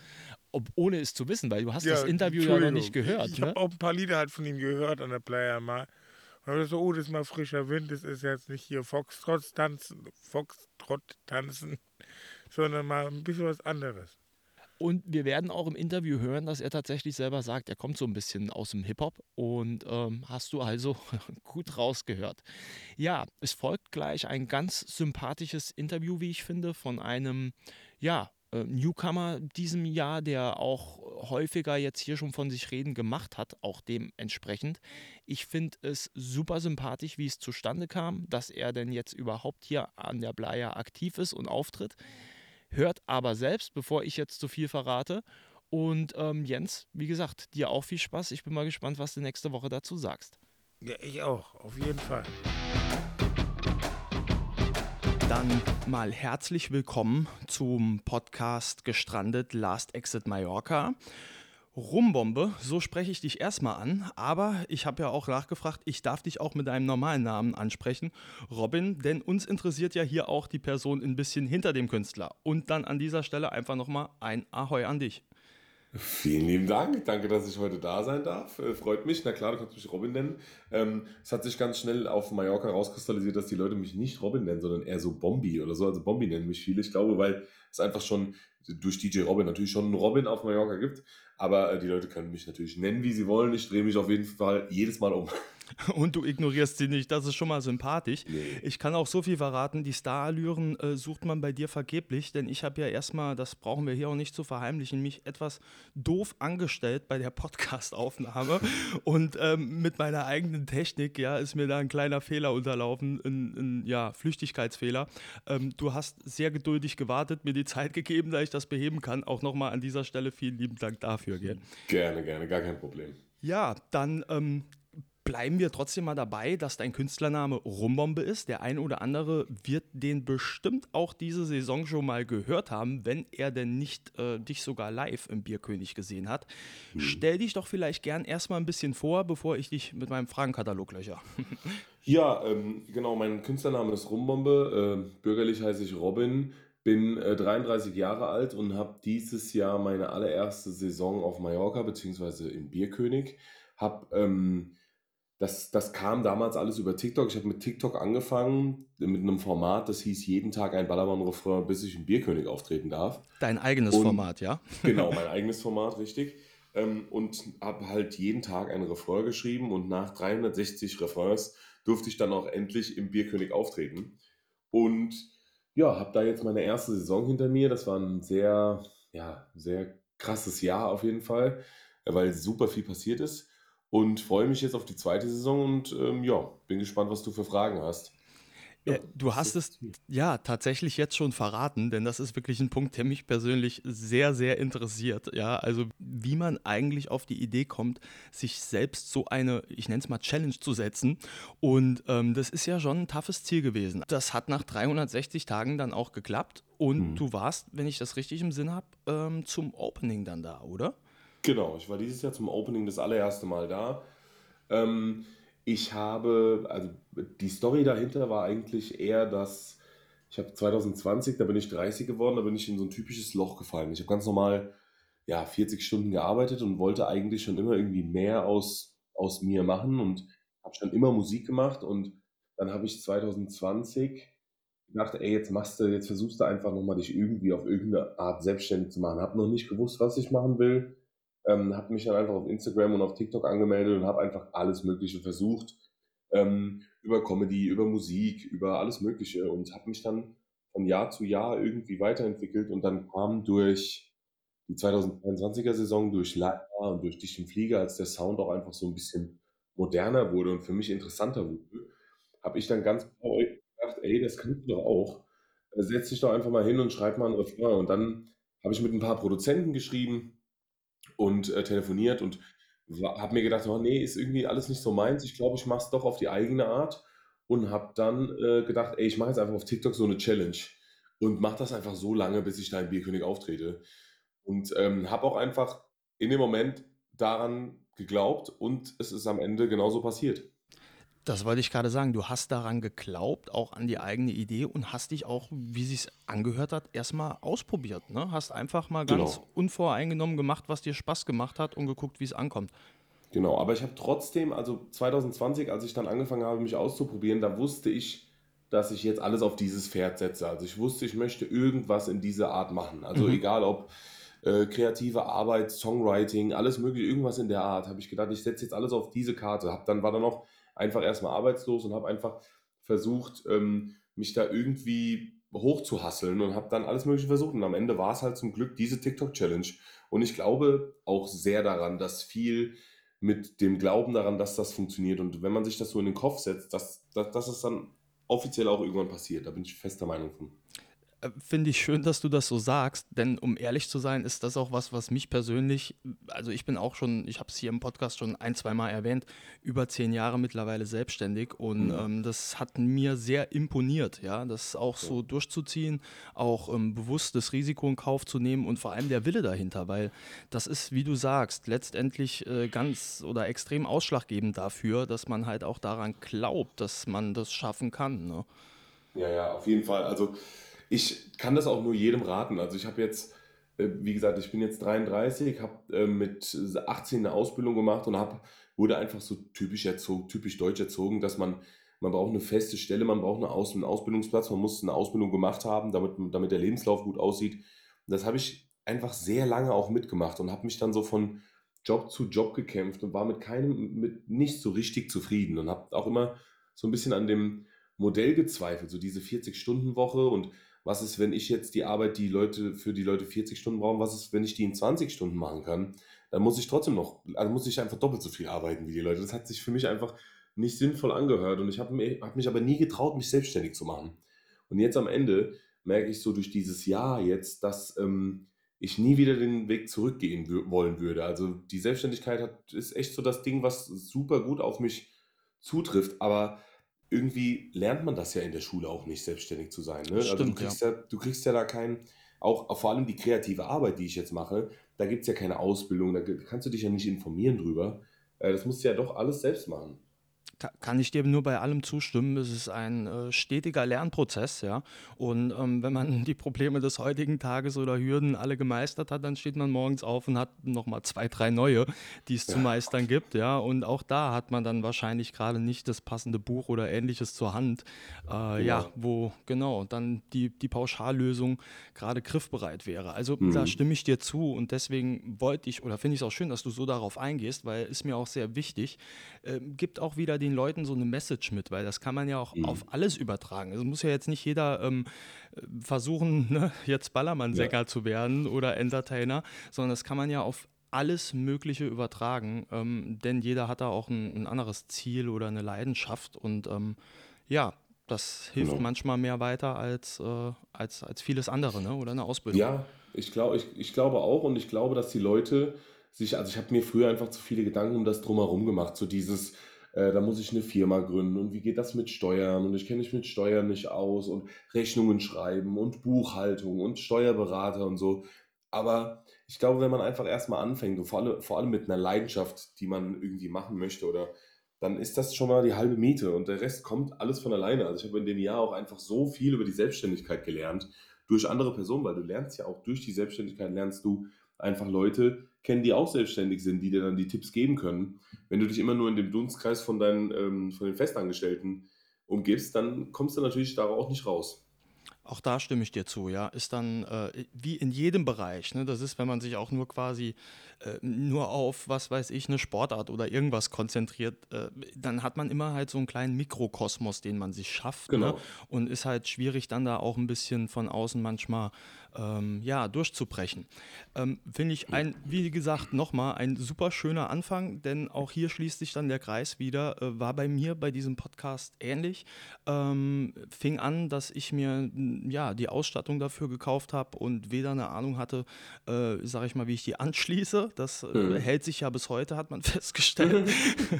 Ob, ohne es zu wissen, weil du hast ja, das Interview ja noch nicht gehört. Ich ne? habe auch ein paar Lieder halt von ihm gehört an der Playa mal. Und ich so, oh, das ist mal frischer Wind, das ist jetzt nicht hier Foxtrot tanzen, Foxtrot tanzen, [laughs] sondern mal ein bisschen was anderes. Und wir werden auch im Interview hören, dass er tatsächlich selber sagt, er kommt so ein bisschen aus dem Hip-Hop und ähm, hast du also [laughs] gut rausgehört. Ja, es folgt gleich ein ganz sympathisches Interview, wie ich finde, von einem, ja, Newcomer diesem Jahr, der auch häufiger jetzt hier schon von sich reden gemacht hat, auch dementsprechend. Ich finde es super sympathisch, wie es zustande kam, dass er denn jetzt überhaupt hier an der Bleier aktiv ist und auftritt. Hört aber selbst, bevor ich jetzt zu viel verrate. Und ähm, Jens, wie gesagt, dir auch viel Spaß. Ich bin mal gespannt, was du nächste Woche dazu sagst. Ja, ich auch, auf jeden Fall. Dann mal herzlich willkommen zum Podcast Gestrandet Last Exit Mallorca. Rumbombe, so spreche ich dich erstmal an, aber ich habe ja auch nachgefragt, ich darf dich auch mit deinem normalen Namen ansprechen, Robin, denn uns interessiert ja hier auch die Person ein bisschen hinter dem Künstler. Und dann an dieser Stelle einfach nochmal ein Ahoi an dich. Vielen lieben Dank. Danke, dass ich heute da sein darf. Äh, freut mich. Na klar, du kannst mich Robin nennen. Ähm, es hat sich ganz schnell auf Mallorca rauskristallisiert, dass die Leute mich nicht Robin nennen, sondern eher so Bombi oder so. Also Bombi nennen mich viele. Ich glaube, weil es einfach schon durch DJ Robin natürlich schon einen Robin auf Mallorca gibt. Aber äh, die Leute können mich natürlich nennen, wie sie wollen. Ich drehe mich auf jeden Fall jedes Mal um. [laughs] Und du ignorierst sie nicht, das ist schon mal sympathisch. Nee. Ich kann auch so viel verraten, die Starallüren äh, sucht man bei dir vergeblich, denn ich habe ja erstmal, das brauchen wir hier auch nicht zu verheimlichen, mich etwas doof angestellt bei der [laughs] Podcast-Aufnahme. Und ähm, mit meiner eigenen Technik, ja, ist mir da ein kleiner Fehler unterlaufen, ein, ein ja, Flüchtigkeitsfehler. Ähm, du hast sehr geduldig gewartet, mir die Zeit gegeben, da ich das beheben kann. Auch nochmal an dieser Stelle vielen lieben Dank dafür gell? Gerne, gerne, gar kein Problem. Ja, dann ähm, bleiben wir trotzdem mal dabei, dass dein Künstlername Rumbombe ist. Der eine oder andere wird den bestimmt auch diese Saison schon mal gehört haben, wenn er denn nicht äh, dich sogar live im Bierkönig gesehen hat. Hm. Stell dich doch vielleicht gern erstmal ein bisschen vor, bevor ich dich mit meinem Fragenkatalog löcher. [laughs] ja, ähm, genau, mein Künstlername ist Rumbombe. Äh, bürgerlich heiße ich Robin. Bin äh, 33 Jahre alt und habe dieses Jahr meine allererste Saison auf Mallorca beziehungsweise im Bierkönig. Hab, ähm, das, das kam damals alles über TikTok. Ich habe mit TikTok angefangen, mit einem Format, das hieß jeden Tag ein Ballermann-Refrain, bis ich im Bierkönig auftreten darf. Dein eigenes und, Format, ja? [laughs] genau, mein eigenes Format, richtig. ähm, und habe halt jeden Tag ein Refrain geschrieben und nach 360 Refrains durfte ich dann auch endlich im Bierkönig auftreten. Und ja, habe da jetzt meine erste Saison hinter mir. Das war ein sehr, ja, sehr krasses Jahr auf jeden Fall, weil super viel passiert ist. Und freue mich jetzt auf die zweite Saison und ähm, ja, bin gespannt, was du für Fragen hast. Äh, du hast es ja tatsächlich jetzt schon verraten, denn das ist wirklich ein Punkt, der mich persönlich sehr, sehr interessiert. Ja, also wie man eigentlich auf die Idee kommt, sich selbst so eine, ich nenne es mal Challenge zu setzen. Und ähm, das ist ja schon ein toughes Ziel gewesen. Das hat nach 360 Tagen dann auch geklappt. Und hm. du warst, wenn ich das richtig im Sinn habe, ähm, zum Opening dann da, oder? Genau, ich war dieses Jahr zum Opening das allererste Mal da. Ähm, ich habe, also die Story dahinter war eigentlich eher, dass ich habe 2020, da bin ich 30 geworden, da bin ich in so ein typisches Loch gefallen. Ich habe ganz normal ja, 40 Stunden gearbeitet und wollte eigentlich schon immer irgendwie mehr aus, aus mir machen und habe schon immer Musik gemacht und dann habe ich 2020 gedacht, ey, jetzt machst du, jetzt versuchst du einfach nochmal dich irgendwie auf irgendeine Art selbstständig zu machen. Habe noch nicht gewusst, was ich machen will ähm, habe mich dann einfach auf Instagram und auf TikTok angemeldet und habe einfach alles Mögliche versucht, ähm, über Comedy, über Musik, über alles Mögliche und habe mich dann von Jahr zu Jahr irgendwie weiterentwickelt und dann kam durch die 2022er Saison, durch Leica und durch Dicht im Flieger, als der Sound auch einfach so ein bisschen moderner wurde und für mich interessanter wurde, habe ich dann ganz genau gedacht, ey, das kannst du doch auch. Setz dich doch einfach mal hin und schreib mal ein Refrain. Und dann habe ich mit ein paar Produzenten geschrieben, und äh, telefoniert und habe mir gedacht, oh nee, ist irgendwie alles nicht so meins. Ich glaube, ich mache es doch auf die eigene Art und habe dann äh, gedacht, ey, ich mache jetzt einfach auf TikTok so eine Challenge und mache das einfach so lange, bis ich da im Bierkönig auftrete. Und ähm, habe auch einfach in dem Moment daran geglaubt und es ist am Ende genauso passiert. Das wollte ich gerade sagen. Du hast daran geglaubt, auch an die eigene Idee und hast dich auch, wie sich angehört hat, erstmal ausprobiert. Ne? Hast einfach mal ganz genau. unvoreingenommen gemacht, was dir Spaß gemacht hat und geguckt, wie es ankommt. Genau, aber ich habe trotzdem, also 2020, als ich dann angefangen habe, mich auszuprobieren, da wusste ich, dass ich jetzt alles auf dieses Pferd setze. Also ich wusste, ich möchte irgendwas in dieser Art machen. Also mhm. egal ob äh, kreative Arbeit, Songwriting, alles mögliche, irgendwas in der Art, habe ich gedacht, ich setze jetzt alles auf diese Karte. Hab dann war dann noch einfach erstmal arbeitslos und habe einfach versucht, ähm, mich da irgendwie hochzuhasseln und habe dann alles Mögliche versucht. Und am Ende war es halt zum Glück diese TikTok-Challenge. Und ich glaube auch sehr daran, dass viel mit dem Glauben daran, dass das funktioniert. Und wenn man sich das so in den Kopf setzt, dass, dass, dass es dann offiziell auch irgendwann passiert. Da bin ich fester Meinung von. Äh, finde ich schön, dass du das so sagst, denn um ehrlich zu sein, ist das auch was, was mich persönlich, also ich bin auch schon, ich habe es hier im Podcast schon ein, zwei Mal erwähnt, über zehn Jahre mittlerweile selbstständig und mhm. ähm, das hat mir sehr imponiert, ja, das auch so durchzuziehen, auch ähm, bewusst das Risiko in Kauf zu nehmen und vor allem der Wille dahinter, weil das ist, wie du sagst, letztendlich äh, ganz oder extrem ausschlaggebend dafür, dass man halt auch daran glaubt, dass man das schaffen kann. Ne? Ja, ja, auf jeden Fall. Also ich kann das auch nur jedem raten. Also ich habe jetzt, äh, wie gesagt, ich bin jetzt 33, habe äh, mit 18 eine Ausbildung gemacht und hab, wurde einfach so typisch erzogen, typisch deutsch erzogen, dass man, man braucht eine feste Stelle, man braucht eine Aus einen Ausbildungsplatz, man muss eine Ausbildung gemacht haben, damit, damit der Lebenslauf gut aussieht. Und das habe ich einfach sehr lange auch mitgemacht und habe mich dann so von Job zu Job gekämpft und war mit keinem, mit nicht so richtig zufrieden und habe auch immer so ein bisschen an dem Modell gezweifelt, so diese 40-Stunden-Woche und was ist, wenn ich jetzt die Arbeit, die Leute für die Leute 40 Stunden brauchen, was ist, wenn ich die in 20 Stunden machen kann? Dann muss ich trotzdem noch, also muss ich einfach doppelt so viel arbeiten wie die Leute. Das hat sich für mich einfach nicht sinnvoll angehört und ich habe hab mich aber nie getraut, mich selbstständig zu machen. Und jetzt am Ende merke ich so durch dieses Jahr jetzt, dass ähm, ich nie wieder den Weg zurückgehen wollen würde. Also die Selbstständigkeit hat, ist echt so das Ding, was super gut auf mich zutrifft, aber irgendwie lernt man das ja in der Schule auch nicht, selbstständig zu sein. Ne? Stimmt, also du kriegst ja. ja. du kriegst ja da keinen, auch, vor allem die kreative Arbeit, die ich jetzt mache, da gibt es ja keine Ausbildung, da kannst du dich ja nicht informieren drüber. Äh, das musst du ja doch alles selbst machen. Kann ich dir nur bei allem zustimmen. Es ist ein äh, stetiger Lernprozess, ja. Und ähm, wenn man die Probleme des heutigen Tages oder Hürden alle gemeistert hat, dann steht man morgens auf und hat nochmal zwei, drei neue, die es ja. zu meistern gibt, ja. Und auch da hat man dann wahrscheinlich gerade nicht das passende Buch oder ähnliches zur Hand, äh, ja. ja. wo genau dann die, die Pauschallösung gerade griffbereit wäre. Also mhm. da stimme ich dir zu und deswegen wollte ich oder finde ich es auch schön, dass du so darauf eingehst, weil ist mir auch sehr wichtig. Äh, gibt auch wieder den Leuten so eine Message mit, weil das kann man ja auch mhm. auf alles übertragen. Es muss ja jetzt nicht jeder ähm, versuchen, [laughs] ne, jetzt Ballermann-Sänger ja. zu werden oder Entertainer, sondern das kann man ja auf alles Mögliche übertragen, ähm, denn jeder hat da auch ein, ein, anderes Ziel oder eine Leidenschaft und ähm, ja, das hilft genau. manchmal mehr weiter als, äh, als, als vieles andere ne? oder eine Ausbildung. Ja, ich, glaub, ich, ich glaube auch und ich glaube, dass die Leute sich, also ich habe mir früher einfach zu viele Gedanken um das drumherum gemacht, so dieses, äh, da muss ich eine Firma gründen und wie geht das mit Steuern und ich kenne mich mit Steuern nicht aus und Rechnungen schreiben und Buchhaltung und Steuerberater und so. Aber ich glaube, wenn man einfach erstmal anfängt und vor allem, vor allem mit einer Leidenschaft, die man irgendwie machen möchte oder dann ist das schon mal die halbe Miete und der Rest kommt alles von alleine. Also ich habe in dem Jahr auch einfach so viel über die Selbstständigkeit gelernt durch andere Personen, weil du lernst ja auch durch die Selbstständigkeit lernst du einfach Leute kennen, die auch selbstständig sind, die dir dann die Tipps geben können. Wenn du dich immer nur in dem Dunstkreis von deinen ähm, von den Festangestellten umgibst, dann kommst du natürlich darauf auch nicht raus. Auch da stimme ich dir zu, ja. Ist dann äh, wie in jedem Bereich. Ne? Das ist, wenn man sich auch nur quasi äh, nur auf, was weiß ich, eine Sportart oder irgendwas konzentriert, äh, dann hat man immer halt so einen kleinen Mikrokosmos, den man sich schafft. Ne? Genau. Ne? Und ist halt schwierig, dann da auch ein bisschen von außen manchmal ähm, ja, durchzubrechen. Ähm, Finde ich ein, wie gesagt, nochmal ein super schöner Anfang, denn auch hier schließt sich dann der Kreis wieder. Äh, war bei mir bei diesem Podcast ähnlich. Ähm, fing an, dass ich mir ja, die Ausstattung dafür gekauft habe und weder eine Ahnung hatte, äh, sage ich mal, wie ich die [laughs] anschließe. Das äh, mhm. hält sich ja bis heute, hat man [laughs] festgestellt.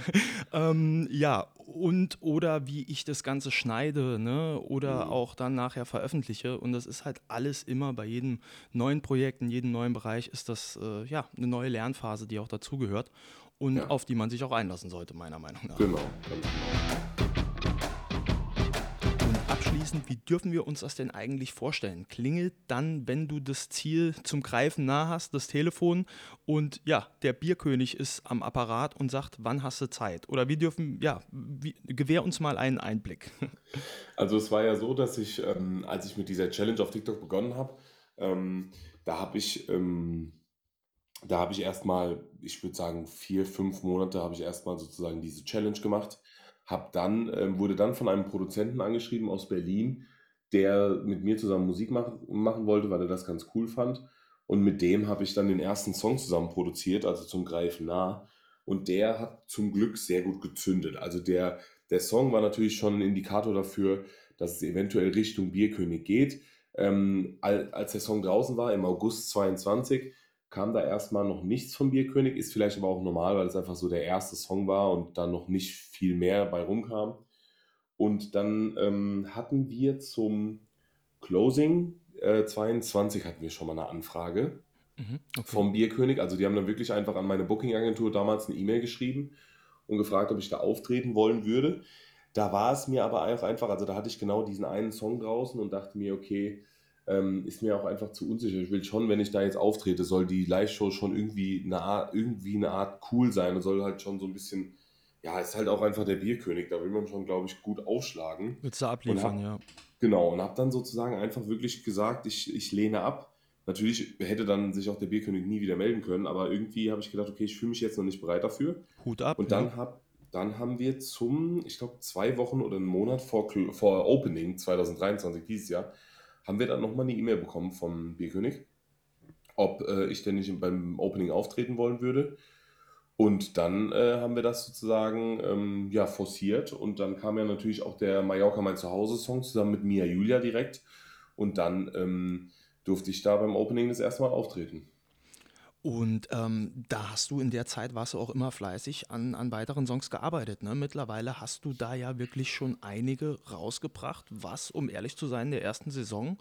[laughs] ähm, ja, und oder wie ich das Ganze schneide ne? oder mhm. auch dann nachher veröffentliche. Und das ist halt alles immer bei jedem neuen Projekt, in jedem neuen Bereich ist das äh, ja eine neue Lernphase, die auch dazugehört und ja. auf die man sich auch einlassen sollte, meiner Meinung nach. Genau. Abschließend, wie dürfen wir uns das denn eigentlich vorstellen? Klingelt dann, wenn du das Ziel zum Greifen nah hast, das Telefon und ja, der Bierkönig ist am Apparat und sagt, wann hast du Zeit? Oder wie dürfen, ja, wie, gewähr uns mal einen Einblick. [laughs] Also es war ja so, dass ich, ähm, als ich mit dieser Challenge auf TikTok begonnen habe, ähm, da habe ich, ähm, da habe ich erstmal, ich würde sagen, vier, fünf Monate habe ich erstmal sozusagen diese Challenge gemacht. Hab dann, ähm, wurde dann von einem Produzenten angeschrieben aus Berlin, der mit mir zusammen Musik mach, machen wollte, weil er das ganz cool fand. Und mit dem habe ich dann den ersten Song zusammen produziert, also zum Greifen nah. Und der hat zum Glück sehr gut gezündet. Also der, der Song war natürlich schon ein Indikator dafür, dass es eventuell Richtung Bierkönig geht. Ähm, als der Song draußen war, im August 22, kam da erstmal noch nichts von Bierkönig, ist vielleicht aber auch normal, weil es einfach so der erste Song war und dann noch nicht viel mehr bei rumkam. Und dann ähm, hatten wir zum Closing äh, 22 hatten wir schon mal eine Anfrage mhm, okay. vom Bierkönig. Also die haben dann wirklich einfach an meine Booking-Agentur damals eine E-Mail geschrieben und gefragt, ob ich da auftreten wollen würde. Da war es mir aber auch einfach, also da hatte ich genau diesen einen Song draußen und dachte mir, okay, ähm, ist mir auch einfach zu unsicher. Ich will schon, wenn ich da jetzt auftrete, soll die Live-Show schon irgendwie eine Art, irgendwie eine Art cool sein und soll halt schon so ein bisschen, ja, ist halt auch einfach der Bierkönig, da will man schon, glaube ich, gut aufschlagen. Willst du abliefern, hab, ja. Genau, und habe dann sozusagen einfach wirklich gesagt, ich, ich lehne ab. Natürlich hätte dann sich auch der Bierkönig nie wieder melden können, aber irgendwie habe ich gedacht, okay, ich fühle mich jetzt noch nicht bereit dafür. Hut ab. Und dann ja. habe dann haben wir zum, ich glaube, zwei Wochen oder einen Monat vor, vor Opening 2023, dieses Jahr, haben wir dann nochmal eine E-Mail bekommen vom Bierkönig, ob äh, ich denn nicht beim Opening auftreten wollen würde. Und dann äh, haben wir das sozusagen ähm, ja, forciert und dann kam ja natürlich auch der Mallorca mein Zuhause-Song zusammen mit Mia Julia direkt. Und dann ähm, durfte ich da beim Opening das erste Mal auftreten. Und ähm, da hast du in der Zeit, warst du auch immer fleißig an, an weiteren Songs gearbeitet. Ne? Mittlerweile hast du da ja wirklich schon einige rausgebracht, was, um ehrlich zu sein, in der ersten Saison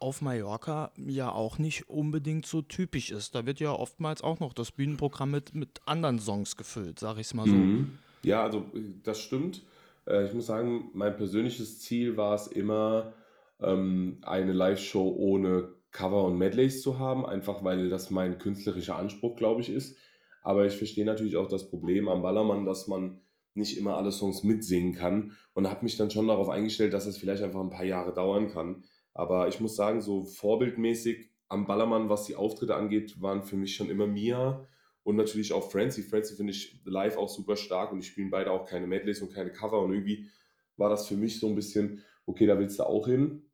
auf Mallorca ja auch nicht unbedingt so typisch ist. Da wird ja oftmals auch noch das Bühnenprogramm mit, mit anderen Songs gefüllt, sag ich es mal so. Mhm. Ja, also das stimmt. Äh, ich muss sagen, mein persönliches Ziel war es immer, ähm, eine Live-Show ohne Cover und Medleys zu haben, einfach weil das mein künstlerischer Anspruch, glaube ich, ist. Aber ich verstehe natürlich auch das Problem am Ballermann, dass man nicht immer alle Songs mitsingen kann und habe mich dann schon darauf eingestellt, dass es vielleicht einfach ein paar Jahre dauern kann. Aber ich muss sagen, so vorbildmäßig am Ballermann, was die Auftritte angeht, waren für mich schon immer Mia und natürlich auch Francie. Francie finde ich live auch super stark und die spielen beide auch keine Medleys und keine Cover und irgendwie war das für mich so ein bisschen, okay, da willst du auch hin.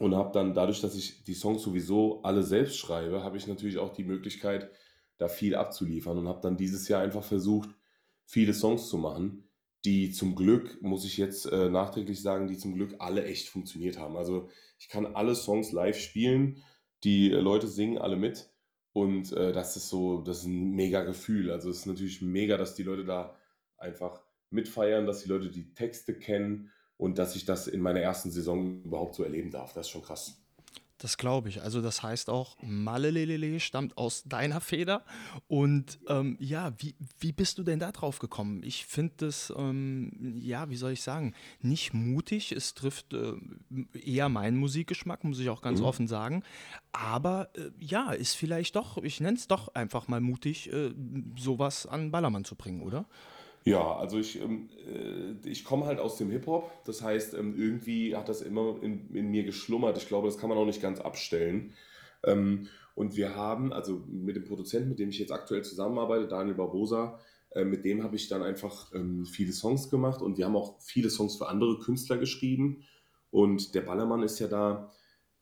Und habe dann dadurch, dass ich die Songs sowieso alle selbst schreibe, habe ich natürlich auch die Möglichkeit, da viel abzuliefern und habe dann dieses Jahr einfach versucht, viele Songs zu machen, die zum Glück, muss ich jetzt äh, nachträglich sagen, die zum Glück alle echt funktioniert haben. Also ich kann alle Songs live spielen, die äh, Leute singen alle mit und äh, das ist so, das ist ein mega Gefühl. Also es ist natürlich mega, dass die Leute da einfach mitfeiern, dass die Leute die Texte kennen und dass ich das in meiner ersten Saison überhaupt so erleben darf. Das ist schon krass. Das glaube ich. Also das heißt auch, Malelelele stammt aus deiner Feder. Und ähm, ja, wie, wie bist du denn da drauf gekommen? Ich finde das, ähm, ja, wie soll ich sagen, nicht mutig. Es trifft äh, eher meinen Musikgeschmack, muss ich auch ganz mhm. offen sagen. Aber äh, ja, ist vielleicht doch, ich nenne es doch einfach mal mutig, äh, sowas an Ballermann zu bringen, oder? Ja, also ich, ähm, äh, ich komme halt aus dem Hip-Hop. Das heißt, ähm, irgendwie hat das immer in, in mir geschlummert. Ich glaube, das kann man auch nicht ganz abstellen. Ähm, und wir haben, also mit dem Produzenten, mit dem ich jetzt aktuell zusammenarbeite, Daniel Barbosa, äh, mit dem habe ich dann einfach ähm, viele Songs gemacht und wir haben auch viele Songs für andere Künstler geschrieben. Und der Ballermann ist ja da,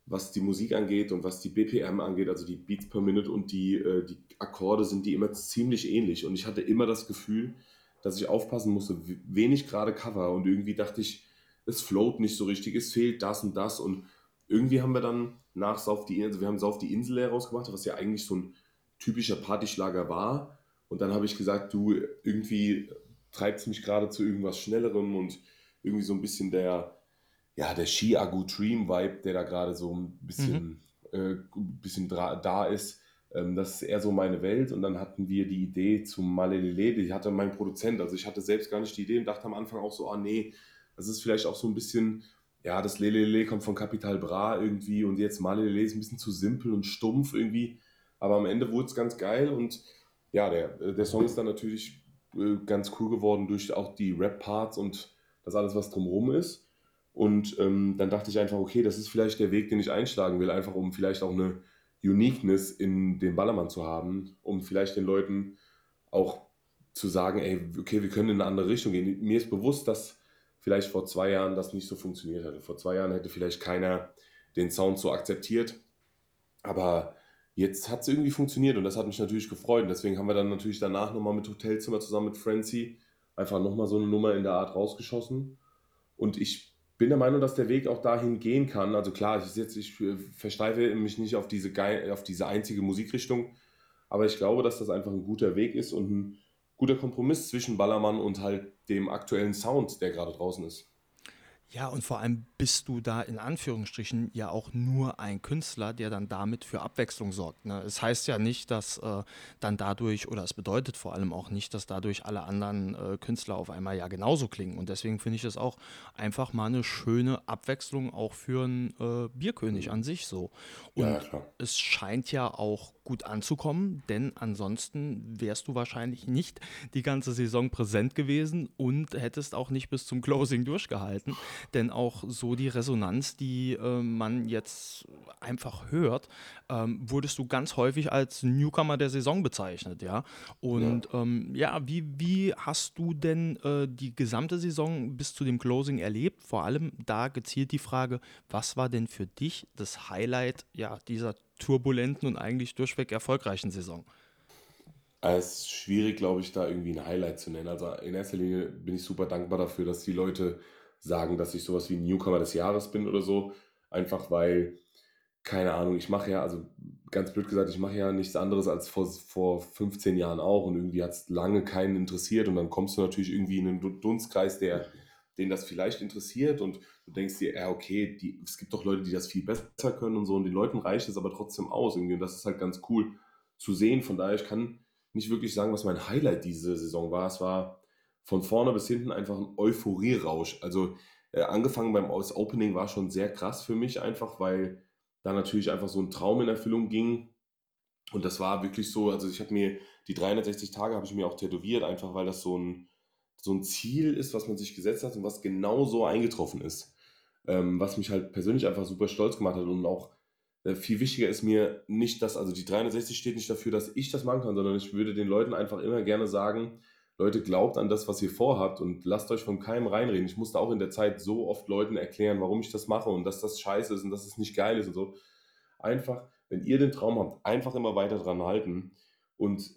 was die Musik angeht und was die BPM angeht, also die Beats per Minute und die, äh, die Akkorde sind die immer ziemlich ähnlich. Und ich hatte immer das Gefühl, dass ich aufpassen musste, wenig gerade Cover. Und irgendwie dachte ich, es float nicht so richtig, es fehlt das und das. Und irgendwie haben wir dann nach Sauf die Insel, also wir haben Sauf die Insel herausgemacht, was ja eigentlich so ein typischer Partyschlager war. Und dann habe ich gesagt, du, irgendwie treibt es mich gerade zu irgendwas Schnellerem und irgendwie so ein bisschen der, ja, der Ski-Agu Dream Vibe, der da gerade so ein bisschen, mhm. äh, ein bisschen da ist, ähm, das ist eher so meine Welt. Und dann hatten wir die Idee zum Malelele, die hatte mein Produzent. Also ich hatte selbst gar nicht die Idee und dachte am Anfang auch so, ah nee, das ist vielleicht auch so ein bisschen, ja, das Lelele kommt von Capital Bra irgendwie und jetzt Malelele ist ein bisschen zu simpel und stumpf irgendwie. Aber am Ende wurde es ganz geil und ja, der, der Song ist dann natürlich äh, ganz cool geworden durch auch die Rap-Parts und das alles, was drumherum ist. Und ähm, dann dachte ich einfach, okay, das ist vielleicht der Weg, den ich einschlagen will, einfach um vielleicht auch eine Uniqueness in dem Ballermann zu haben, um vielleicht den Leuten auch zu sagen, ey, okay, wir können in eine andere Richtung gehen. Mir ist bewusst, dass vielleicht vor zwei Jahren das nicht so funktioniert hätte. Vor zwei Jahren hätte vielleicht keiner den Sound so akzeptiert. Aber jetzt hat es irgendwie funktioniert und das hat mich natürlich gefreut. Und deswegen haben wir dann natürlich danach nochmal mit Hotelzimmer zusammen mit Frenzy einfach nochmal so eine Nummer in der Art rausgeschossen. Und ich bin der Meinung, dass der Weg auch dahin gehen kann. Also klar, ich, jetzt, ich versteife mich nicht auf diese, auf diese einzige Musikrichtung, aber ich glaube, dass das einfach ein guter Weg ist und ein guter Kompromiss zwischen Ballermann und halt dem aktuellen Sound, der gerade draußen ist. Ja, und vor allem bist du da in Anführungsstrichen ja auch nur ein Künstler, der dann damit für Abwechslung sorgt. Ne? Es heißt ja nicht, dass äh, dann dadurch, oder es bedeutet vor allem auch nicht, dass dadurch alle anderen äh, Künstler auf einmal ja genauso klingen. Und deswegen finde ich es auch einfach mal eine schöne Abwechslung auch für einen äh, Bierkönig an sich so. Und ja, es scheint ja auch gut anzukommen, denn ansonsten wärst du wahrscheinlich nicht die ganze Saison präsent gewesen und hättest auch nicht bis zum Closing durchgehalten, denn auch so die Resonanz, die äh, man jetzt einfach hört, ähm, wurdest du ganz häufig als Newcomer der Saison bezeichnet, ja. Und ja, ähm, ja wie, wie hast du denn äh, die gesamte Saison bis zu dem Closing erlebt? Vor allem da gezielt die Frage, was war denn für dich das Highlight ja, dieser turbulenten und eigentlich durchweg erfolgreichen Saison? Es ist schwierig, glaube ich, da irgendwie ein Highlight zu nennen. Also in erster Linie bin ich super dankbar dafür, dass die Leute sagen, dass ich sowas wie Newcomer des Jahres bin oder so. Einfach weil, keine Ahnung, ich mache ja, also ganz blöd gesagt, ich mache ja nichts anderes als vor, vor 15 Jahren auch und irgendwie hat es lange keinen interessiert und dann kommst du natürlich irgendwie in einen Dunstkreis, der den das vielleicht interessiert und du denkst dir, ja, okay, die, es gibt doch Leute, die das viel besser können und so und den Leuten reicht es aber trotzdem aus irgendwie und das ist halt ganz cool zu sehen. Von daher, ich kann nicht wirklich sagen, was mein Highlight diese Saison war. Es war von vorne bis hinten einfach ein Euphorierausch. Also äh, angefangen beim Aus Opening war schon sehr krass für mich einfach, weil da natürlich einfach so ein Traum in Erfüllung ging. Und das war wirklich so, also ich habe mir die 360 Tage habe ich mir auch tätowiert, einfach weil das so ein, so ein Ziel ist, was man sich gesetzt hat und was genau so eingetroffen ist. Ähm, was mich halt persönlich einfach super stolz gemacht hat und auch äh, viel wichtiger ist mir nicht, dass, also die 360 steht nicht dafür, dass ich das machen kann, sondern ich würde den Leuten einfach immer gerne sagen, Leute, glaubt an das, was ihr vorhabt und lasst euch von keinem reinreden. Ich musste auch in der Zeit so oft Leuten erklären, warum ich das mache und dass das scheiße ist und dass es nicht geil ist und so. Einfach, wenn ihr den Traum habt, einfach immer weiter dran halten. Und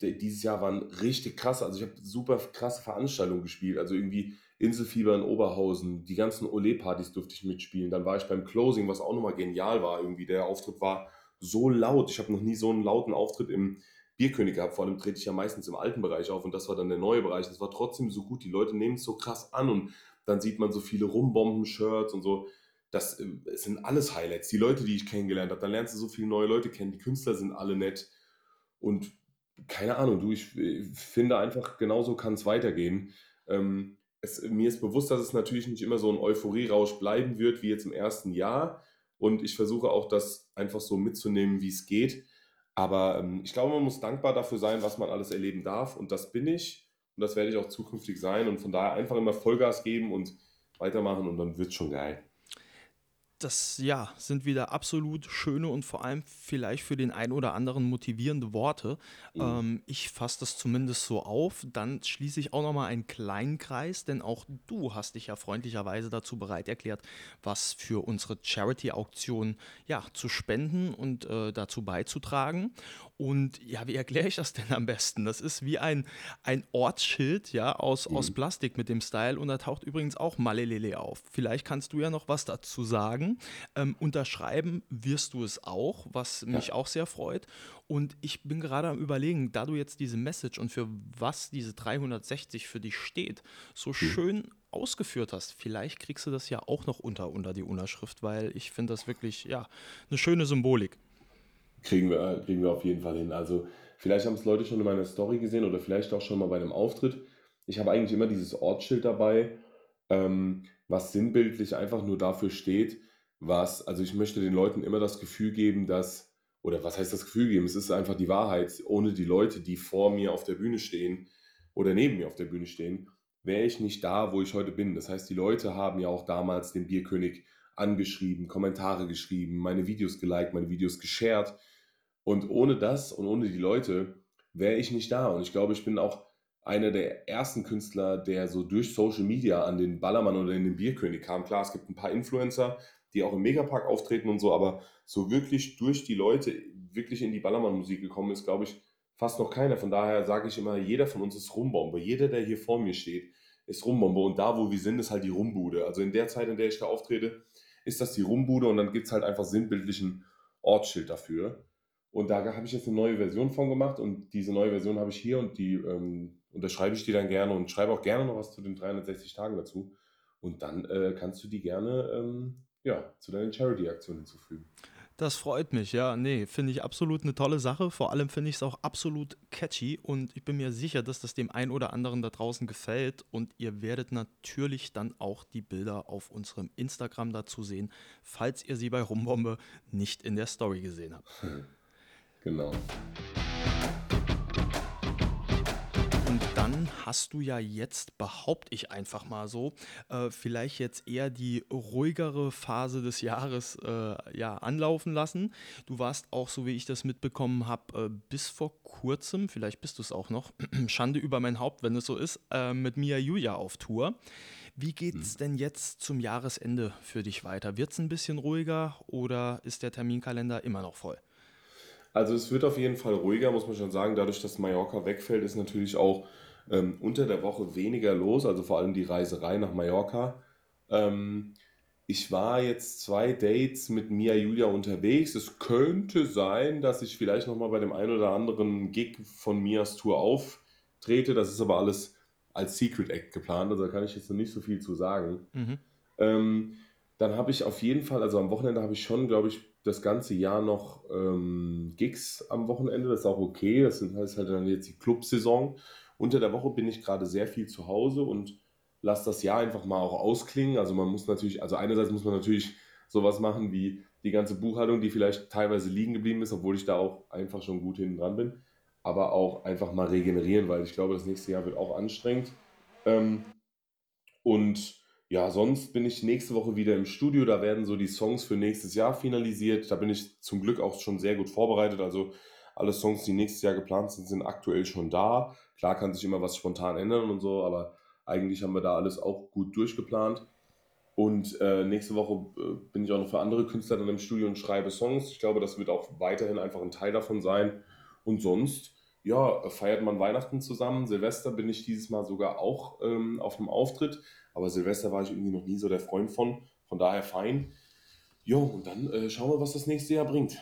äh, dieses Jahr waren richtig krass. Also ich habe super krasse Veranstaltungen gespielt. Also irgendwie Inselfieber in Oberhausen, die ganzen Ole-Partys durfte ich mitspielen. Dann war ich beim Closing, was auch nochmal genial war. Irgendwie der Auftritt war so laut. Ich habe noch nie so einen lauten Auftritt im Bierkönig gehabt. Vor allem trete ich ja meistens im alten Bereich auf und das war dann der neue Bereich. Das war trotzdem so gut. Die Leute nehmen es so krass an und dann sieht man so viele Rumbomben-Shirts und so. Das äh, sind alles Highlights. Die Leute, die ich kennengelernt habe, dann lernst du so viele neue Leute kennen. Die Künstler sind alle nett und keine Ahnung, du, ich, ich finde einfach, genauso kann es weitergehen. Ähm, es, mir ist bewusst, dass es natürlich nicht immer so ein Euphorierausch bleiben wird wie jetzt im ersten Jahr. Und ich versuche auch, das einfach so mitzunehmen, wie es geht. Aber ähm, ich glaube, man muss dankbar dafür sein, was man alles erleben darf. Und das bin ich. Und das werde ich auch zukünftig sein. Und von daher einfach immer Vollgas geben und weitermachen und dann wird es schon geil das ja, sind wieder absolut schöne und vor allem vielleicht für den einen oder anderen motivierende Worte. Mhm. Ähm, ich fasse das zumindest so auf. Dann schließe ich auch nochmal einen kleinen Kreis, denn auch du hast dich ja freundlicherweise dazu bereit erklärt, was für unsere Charity-Auktion ja, zu spenden und äh, dazu beizutragen. Und ja, wie erkläre ich das denn am besten? Das ist wie ein, ein Ortsschild ja, aus, mhm. aus Plastik mit dem Style und da taucht übrigens auch Malelele auf. Vielleicht kannst du ja noch was dazu sagen. Ähm, unterschreiben wirst du es auch, was mich ja. auch sehr freut. Und ich bin gerade am Überlegen, da du jetzt diese Message und für was diese 360 für dich steht, so mhm. schön ausgeführt hast, vielleicht kriegst du das ja auch noch unter, unter die Unterschrift, weil ich finde das wirklich ja, eine schöne Symbolik. Kriegen wir, kriegen wir auf jeden Fall hin. Also vielleicht haben es Leute schon in meiner Story gesehen oder vielleicht auch schon mal bei einem Auftritt. Ich habe eigentlich immer dieses Ortsschild dabei, ähm, was sinnbildlich einfach nur dafür steht, was, also ich möchte den Leuten immer das Gefühl geben, dass, oder was heißt das Gefühl geben? Es ist einfach die Wahrheit. Ohne die Leute, die vor mir auf der Bühne stehen oder neben mir auf der Bühne stehen, wäre ich nicht da, wo ich heute bin. Das heißt, die Leute haben ja auch damals den Bierkönig angeschrieben, Kommentare geschrieben, meine Videos geliked, meine Videos geshared. Und ohne das und ohne die Leute wäre ich nicht da. Und ich glaube, ich bin auch einer der ersten Künstler, der so durch Social Media an den Ballermann oder in den Bierkönig kam. Klar, es gibt ein paar Influencer, die auch im Megapark auftreten und so, aber so wirklich durch die Leute wirklich in die Ballermann-Musik gekommen ist, glaube ich, fast noch keiner. Von daher sage ich immer, jeder von uns ist Rumbombe. Jeder, der hier vor mir steht, ist Rumbombe. Und da, wo wir sind, ist halt die Rumbude. Also in der Zeit, in der ich da auftrete, ist das die Rumbude und dann gibt es halt einfach sinnbildlichen Ortsschild dafür. Und da habe ich jetzt eine neue Version von gemacht und diese neue Version habe ich hier und die ähm, unterschreibe ich dir dann gerne und schreibe auch gerne noch was zu den 360 Tagen dazu. Und dann äh, kannst du die gerne ähm, ja, zu deinen Charity-Aktionen hinzufügen. Das freut mich, ja. Nee, finde ich absolut eine tolle Sache. Vor allem finde ich es auch absolut catchy und ich bin mir sicher, dass das dem einen oder anderen da draußen gefällt. Und ihr werdet natürlich dann auch die Bilder auf unserem Instagram dazu sehen, falls ihr sie bei Rumbombe nicht in der Story gesehen habt. [laughs] Genau. dann hast du ja jetzt, behaupte ich einfach mal so, äh, vielleicht jetzt eher die ruhigere Phase des Jahres äh, ja, anlaufen lassen. Du warst auch, so wie ich das mitbekommen habe, äh, bis vor kurzem, vielleicht bist du es auch noch, [clears throat] Schande über mein Haupt, wenn es so ist, äh, mit Mia Julia auf Tour. Wie geht es hm. denn jetzt zum Jahresende für dich weiter? Wird es ein bisschen ruhiger oder ist der Terminkalender immer noch voll? Also es wird auf jeden Fall ruhiger, muss man schon sagen. Dadurch, dass Mallorca wegfällt, ist natürlich auch ähm, unter der Woche weniger los, also vor allem die Reiserei nach Mallorca. Ähm, ich war jetzt zwei Dates mit Mia Julia unterwegs. Es könnte sein, dass ich vielleicht nochmal bei dem einen oder anderen Gig von Mias Tour auftrete. Das ist aber alles als Secret Act geplant, also da kann ich jetzt noch nicht so viel zu sagen. Mhm. Ähm, dann habe ich auf jeden Fall, also am Wochenende habe ich schon, glaube ich, das ganze Jahr noch ähm, Gigs am Wochenende. Das ist auch okay. Das ist halt dann jetzt die Clubsaison. unter der Woche bin ich gerade sehr viel zu Hause und lasse das Jahr einfach mal auch ausklingen. Also man muss natürlich, also einerseits muss man natürlich sowas machen wie die ganze Buchhaltung, die vielleicht teilweise liegen geblieben ist, obwohl ich da auch einfach schon gut hinten dran bin, aber auch einfach mal regenerieren, weil ich glaube, das nächste Jahr wird auch anstrengend. Ähm, und ja, sonst bin ich nächste Woche wieder im Studio. Da werden so die Songs für nächstes Jahr finalisiert. Da bin ich zum Glück auch schon sehr gut vorbereitet. Also alle Songs, die nächstes Jahr geplant sind, sind aktuell schon da. Klar kann sich immer was spontan ändern und so, aber eigentlich haben wir da alles auch gut durchgeplant. Und äh, nächste Woche äh, bin ich auch noch für andere Künstler dann im Studio und schreibe Songs. Ich glaube, das wird auch weiterhin einfach ein Teil davon sein. Und sonst, ja, feiert man Weihnachten zusammen. Silvester bin ich dieses Mal sogar auch ähm, auf einem Auftritt. Aber Silvester war ich irgendwie noch nie so der Freund von. Von daher fein. Jo, und dann äh, schauen wir, was das nächste Jahr bringt.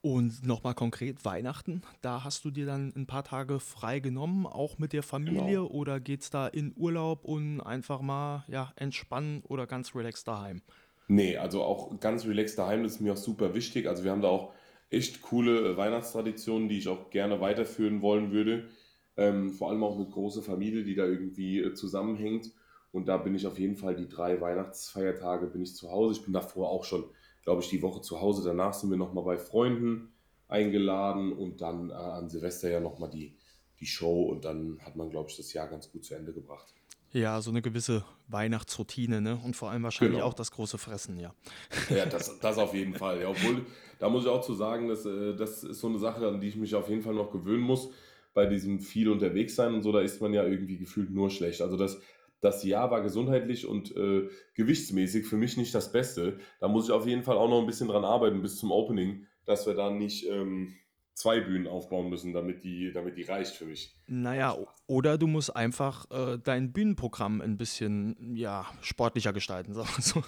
Und nochmal konkret Weihnachten, da hast du dir dann ein paar Tage frei genommen, auch mit der Familie Genau. oder geht's da in Urlaub und einfach mal ja, entspannen oder ganz relaxed daheim? Nee, also auch ganz relaxed daheim, das ist mir auch super wichtig. Also wir haben da auch echt coole Weihnachtstraditionen, die ich auch gerne weiterführen wollen würde. Ähm, vor allem auch eine große Familie, die da irgendwie äh, zusammenhängt. Und da bin ich auf jeden Fall die drei Weihnachtsfeiertage bin ich zu Hause. Ich bin davor auch schon, glaube ich, die Woche zu Hause. Danach sind wir nochmal bei Freunden eingeladen und dann äh, an Silvester ja nochmal die, die Show und dann hat man, glaube ich, das Jahr ganz gut zu Ende gebracht. Ja, so eine gewisse Weihnachtsroutine, ne? Und vor allem wahrscheinlich Genau. auch das große Fressen, ja. Ja, [laughs] das, das auf jeden Fall. Ja, obwohl, da muss ich auch zu sagen, dass, äh, das ist so eine Sache, an die ich mich auf jeden Fall noch gewöhnen muss. Bei diesem viel unterwegs sein und so, da ist man ja irgendwie gefühlt nur schlecht. Also das, das Jahr war gesundheitlich und äh, gewichtsmäßig für mich nicht das Beste. Da muss ich auf jeden Fall auch noch ein bisschen dran arbeiten bis zum Opening, dass wir da nicht ähm, zwei Bühnen aufbauen müssen, damit die, damit die reicht für mich. Naja, oder du musst einfach äh, dein Bühnenprogramm ein bisschen ja, sportlicher gestalten, sagen wir so.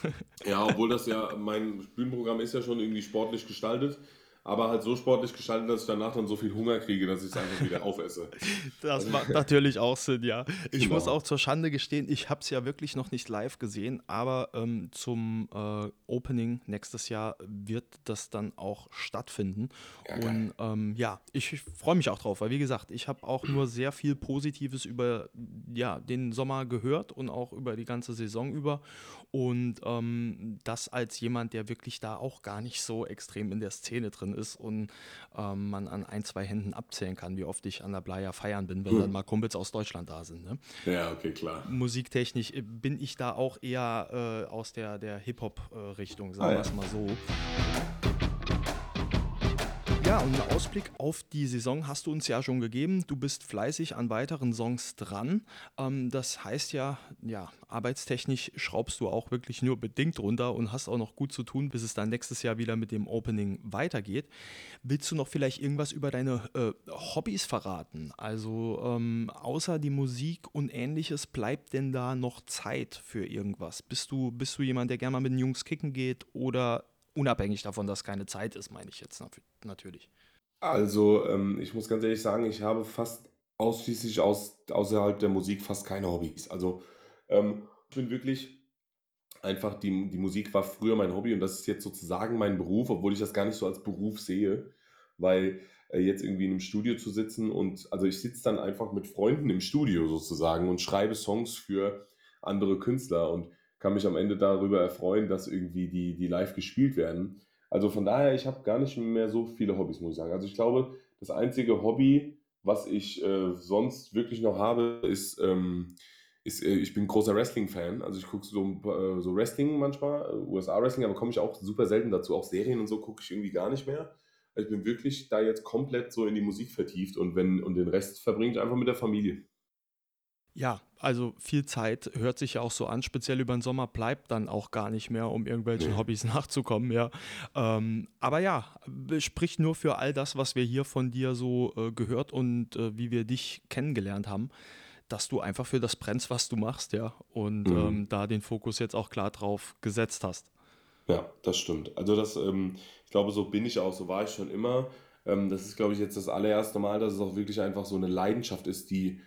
Ja, obwohl das ja, mein Bühnenprogramm ist ja schon irgendwie sportlich gestaltet, aber halt so sportlich gestaltet, dass ich danach dann so viel Hunger kriege, dass ich es einfach wieder aufesse. [laughs] Das macht natürlich auch Sinn, ja. Ich Genau. muss auch zur Schande gestehen, ich habe es ja wirklich noch nicht live gesehen, aber ähm, zum äh, Opening nächstes Jahr wird das dann auch stattfinden. Ja. Und ähm, ja, ich freue mich auch drauf, weil wie gesagt, ich habe auch nur sehr viel Positives über ja, den Sommer gehört und auch über die ganze Saison über. Und ähm, das als jemand, der wirklich da auch gar nicht so extrem in der Szene drin ist und ähm, man an ein, zwei Händen abzählen kann, wie oft ich an der Playa feiern bin, wenn dann mal Kumpels aus Deutschland da sind. Ne? Ja, okay, klar. Musiktechnisch äh, bin ich da auch eher äh, aus der, der Hip-Hop-Richtung, sagen Ah, wir ja. es mal so. Ja, und einen Ausblick auf die Saison hast du uns ja schon gegeben. Du bist fleißig an weiteren Songs dran. Ähm, das heißt ja, ja, arbeitstechnisch schraubst du auch wirklich nur bedingt runter und hast auch noch gut zu tun, bis es dann nächstes Jahr wieder mit dem Opening weitergeht. Willst du noch vielleicht irgendwas über deine äh, Hobbys verraten? Also ähm, außer die Musik und ähnliches, bleibt denn da noch Zeit für irgendwas? Bist du, bist du jemand, der gerne mal mit den Jungs kicken geht oder unabhängig davon, dass keine Zeit ist, meine ich jetzt nat- natürlich. Also, ähm, ich muss ganz ehrlich sagen, ich habe fast ausschließlich aus, außerhalb der Musik fast keine Hobbys. Also, ähm, ich bin wirklich einfach, die, die Musik war früher mein Hobby und das ist jetzt sozusagen mein Beruf, obwohl ich das gar nicht so als Beruf sehe, weil äh, jetzt irgendwie in einem Studio zu sitzen und, also ich sitze dann einfach mit Freunden im Studio sozusagen und schreibe Songs für andere Künstler und kann mich am Ende darüber erfreuen, dass irgendwie die, die live gespielt werden. Also von daher, ich habe gar nicht mehr so viele Hobbys, muss ich sagen. Also ich glaube, das einzige Hobby, was ich äh, sonst wirklich noch habe, ist, ähm, ist äh, ich bin großer Wrestling-Fan. Also ich gucke so, äh, so Wrestling manchmal, äh, USA-Wrestling, aber komme ich auch super selten dazu. Auch Serien und so gucke ich irgendwie gar nicht mehr. Also ich bin wirklich da jetzt komplett so in die Musik vertieft und wenn und den Rest verbringe ich einfach mit der Familie. Ja, also viel Zeit hört sich ja auch so an, speziell über den Sommer bleibt dann auch gar nicht mehr, um irgendwelchen Nee. Hobbys [laughs] nachzukommen, ja. Ähm, aber ja, spricht nur für all das, was wir hier von dir so äh, gehört und äh, wie wir dich kennengelernt haben, dass du einfach für das brennst, was du machst, ja, und Mhm. ähm, da den Fokus jetzt auch klar drauf gesetzt hast. Ja, das stimmt. Also das, ähm, ich glaube, so bin ich auch, so war ich schon immer. Ähm, das ist, glaube ich, jetzt das allererste Mal, dass es auch wirklich einfach so eine Leidenschaft ist, die,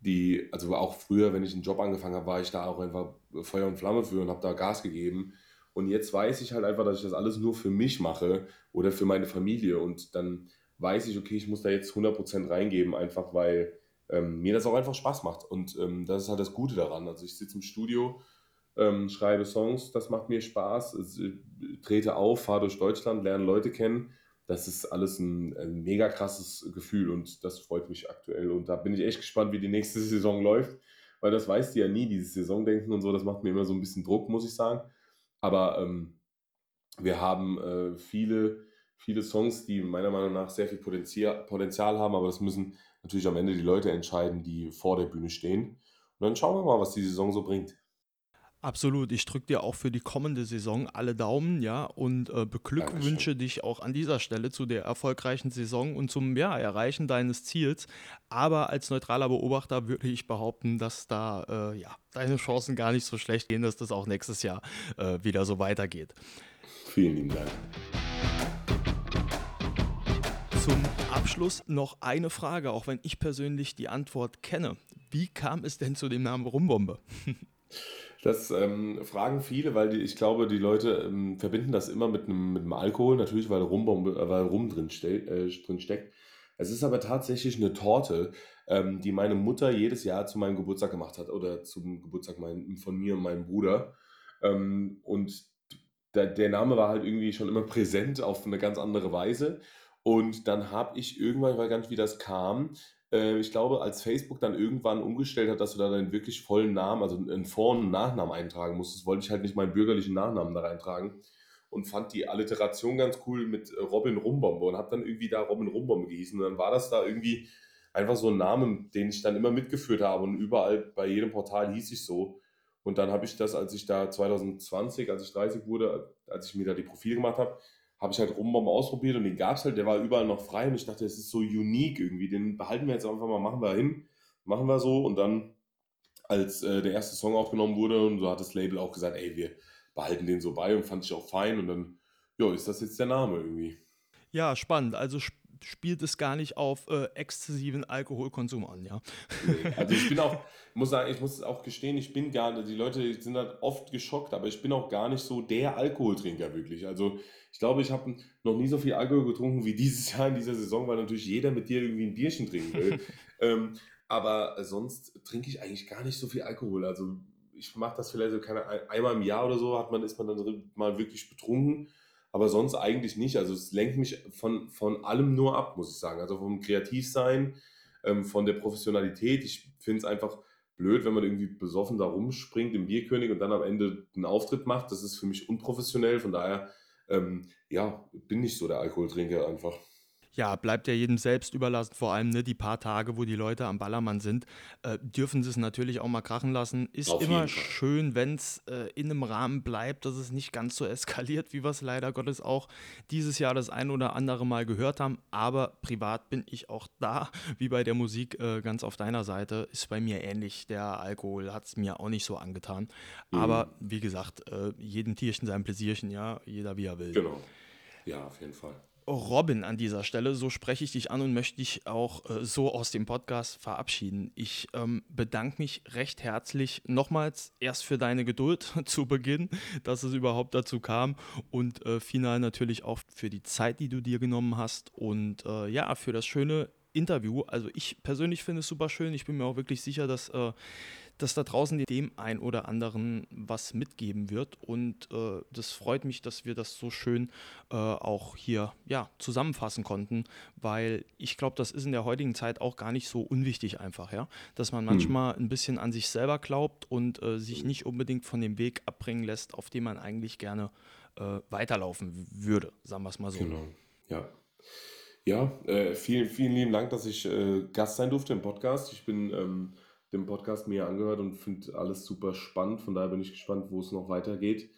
die, also auch früher, wenn ich einen Job angefangen habe, war ich da auch einfach Feuer und Flamme für und habe da Gas gegeben. Und jetzt weiß ich halt einfach, dass ich das alles nur für mich mache oder für meine Familie. Und dann weiß ich, okay, ich muss da jetzt 100% reingeben, einfach weil, ähm, mir das auch einfach Spaß macht. Und ähm, das ist halt das Gute daran. Also ich sitze im Studio, ähm, schreibe Songs, das macht mir Spaß, es, äh, trete auf, fahre durch Deutschland, lerne Leute kennen. Das ist alles ein, ein, mega krasses Gefühl und das freut mich aktuell. Und da bin ich echt gespannt, wie die nächste [laughs] Saison läuft, weil das weißt du ja nie, dieses Saisondenken und so, das macht mir immer so ein bisschen Druck, muss ich sagen. Aber ähm, wir haben äh, viele, viele Songs, die meiner Meinung nach sehr viel Potenzial, Potenzial haben, aber das müssen natürlich am Ende die Leute entscheiden, die vor der Bühne stehen. Und dann schauen wir mal, was die Saison so bringt. Absolut. Ich drücke dir auch für die kommende Saison alle Daumen, ja, und äh, beglückwünsche dich auch an dieser Stelle zu der erfolgreichen Saison und zum ja, Erreichen deines Ziels. Aber als neutraler Beobachter würde ich behaupten, dass da äh, ja, deine Chancen gar nicht so schlecht gehen, dass das auch nächstes Jahr äh, wieder so weitergeht. Vielen lieben Dank. Zum Abschluss noch eine Frage, auch wenn ich persönlich die Antwort kenne. Wie kam es denn zu dem Namen Rumbombe? [laughs] Das ähm, fragen viele, weil die, ich glaube, die Leute ähm, verbinden das immer mit einem, mit einem Alkohol, natürlich, weil, Rumbombe, äh, weil Rum drin, ste äh, drin steckt. Es ist aber tatsächlich eine Torte, ähm, die meine Mutter jedes Jahr zu meinem Geburtstag gemacht hat oder zum Geburtstag mein, von mir und meinem Bruder. Ähm, und der, der Name war halt irgendwie schon immer präsent auf eine ganz andere Weise. Und dann habe ich irgendwann, ich weiß gar nicht, wie das kam, äh, ich glaube, als Facebook dann irgendwann umgestellt hat, dass du da deinen wirklich vollen Namen, also einen Vor- und Nachnamen eintragen musstest, wollte ich halt nicht meinen bürgerlichen Nachnamen da reintragen und fand die Alliteration ganz cool mit äh, Robin Rumbombe und habe dann irgendwie da Robin Rumbombe gehießen. Und dann war das da irgendwie einfach so ein Name, den ich dann immer mitgeführt habe und überall bei jedem Portal hieß ich so. Und dann habe ich das, als ich da 2020, als ich 30 wurde, als ich mir da die Profile gemacht habe, habe ich halt Rumbombe ausprobiert und den gab es halt, der war überall noch frei und ich dachte, das ist so unique irgendwie, den behalten wir jetzt einfach mal, machen wir hin, machen wir so und dann, als äh, der erste Song aufgenommen wurde und so hat das Label auch gesagt, ey, wir behalten den so bei und fand ich auch fein und dann, ja, ist das jetzt der Name irgendwie. Ja, spannend. Also spielt es gar nicht auf äh, exzessiven Alkoholkonsum an, ja. Nee, also ich bin auch, [laughs] muss sagen, ich muss auch gestehen, ich bin gar nicht, die Leute sind halt oft geschockt, aber ich bin auch gar nicht so der Alkoholtrinker wirklich. Also ich glaube, ich habe noch nie so viel Alkohol getrunken wie dieses [laughs] Jahr in dieser Saison, weil natürlich jeder mit dir irgendwie ein Bierchen trinken will. [laughs] ähm, aber sonst trinke ich eigentlich gar nicht so viel Alkohol. Also ich mache das vielleicht so keine, einmal im Jahr oder so, hat man, ist man dann mal wirklich betrunken. Aber sonst eigentlich nicht. Also es lenkt mich von, von allem nur ab, muss ich sagen. Also vom Kreativsein, ähm, von der Professionalität. Ich finde es einfach blöd, wenn man irgendwie besoffen da rumspringt im Bierkönig und dann am Ende einen Auftritt macht. Das ist für mich unprofessionell. Von daher ähm, ja, bin nicht so der Alkoholtrinker einfach. Ja, bleibt ja jedem selbst überlassen, vor allem ne, die paar Tage, wo die Leute am Ballermann sind, äh, dürfen sie es natürlich auch mal krachen lassen. Ist Auf immer schön, wenn es äh, in einem Rahmen bleibt, dass es nicht ganz so eskaliert, wie wir es leider Gottes auch dieses Jahr das ein oder andere Mal gehört haben. Aber privat bin ich auch da, wie bei der Musik äh, ganz auf deiner Seite. Ist bei mir ähnlich. Der Alkohol hat es mir auch nicht so angetan. Mhm. Aber wie gesagt, äh, jedem Tierchen sein Pläsierchen, ja, jeder wie er will. Genau. Ja, auf jeden Fall. Robin an dieser Stelle, so spreche ich dich an und möchte dich auch äh, so aus dem Podcast verabschieden. Ich ähm, bedanke mich recht herzlich nochmals erst für deine Geduld [laughs] zu Beginn, dass es überhaupt dazu kam und äh, final natürlich auch für die Zeit, die du dir genommen hast und äh, ja, für das schöne Interview. Also ich persönlich finde es super schön. Ich bin mir auch wirklich sicher, dass äh, dass da draußen dem ein oder anderen was mitgeben wird. Und äh, das freut mich, dass wir das so schön äh, auch hier ja, zusammenfassen konnten, weil ich glaube, das ist in der heutigen Zeit auch gar nicht so unwichtig einfach, ja. Dass man hm. manchmal ein bisschen an sich selber glaubt und äh, sich nicht unbedingt von dem Weg abbringen lässt, auf dem man eigentlich gerne äh, weiterlaufen würde, sagen wir es mal so. Genau, ja. Ja, äh, vielen, vielen lieben Dank, dass ich äh, Gast sein durfte im Podcast. Ich bin ähm, den Podcast mir angehört und finde alles super spannend. Von daher bin ich gespannt, wo es noch weitergeht.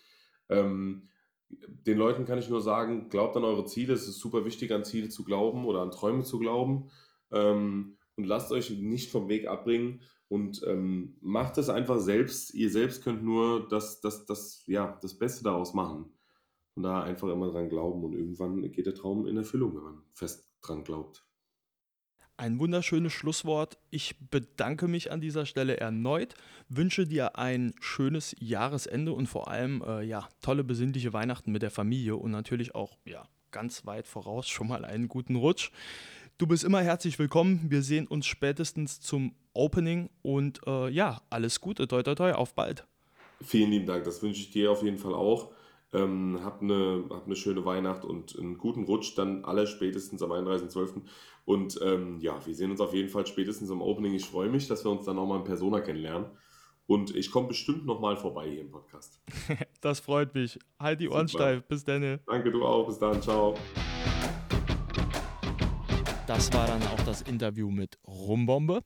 Ähm, den Leuten kann ich nur sagen, glaubt an eure Ziele. Es ist super wichtig, an Ziele zu glauben oder an Träume zu glauben. Ähm, und lasst euch nicht vom Weg abbringen und ähm, macht es einfach selbst. Ihr selbst könnt nur das, das, das, ja, das Beste daraus machen. Von daher einfach immer dran glauben und irgendwann geht der Traum in Erfüllung, wenn man fest dran glaubt. Ein wunderschönes Schlusswort. Ich bedanke mich an dieser Stelle erneut, wünsche dir ein schönes Jahresende und vor allem äh, ja, tolle besinnliche Weihnachten mit der Familie und natürlich auch ja, ganz weit voraus schon mal einen guten Rutsch. Du bist immer herzlich willkommen. Wir sehen uns spätestens zum Opening und äh, ja, alles Gute, toi toi toi, auf bald. Vielen lieben Dank, das wünsche ich dir auf jeden Fall auch. Ähm, hab, eine, hab eine schöne Weihnacht und einen guten Rutsch, dann alle spätestens am 31.12. Und ähm, ja, wir sehen uns auf jeden Fall spätestens im Opening. Ich freue mich, dass wir uns dann nochmal in Persona kennenlernen. Und ich komme bestimmt nochmal vorbei hier im Podcast. [laughs] das freut mich. Halt die Ohren Super. steif. Bis dann. Danke, du auch. Bis dann. Ciao. Das war dann auch das Interview mit Rumbombe.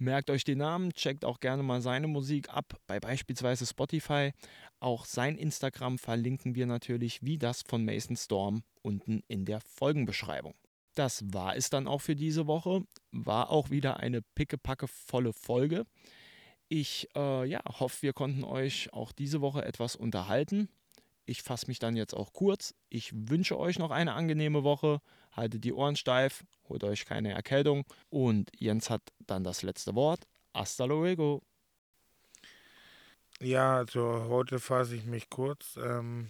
Merkt euch den Namen, checkt auch gerne mal seine Musik ab, bei beispielsweise Spotify. Auch sein Instagram verlinken wir natürlich, wie das von Mason Storm, unten in der Folgenbeschreibung. Das war es dann auch für diese Woche. War auch wieder eine pickepacke volle Folge. Ich äh, ja, hoffe, wir konnten euch auch diese Woche etwas unterhalten. Ich fasse mich dann jetzt auch kurz. Ich wünsche euch noch eine angenehme Woche. Haltet die Ohren steif, holt euch keine Erkältung. Und Jens hat dann das letzte Wort. Hasta luego. Ja, also heute fasse ich mich kurz. Ähm,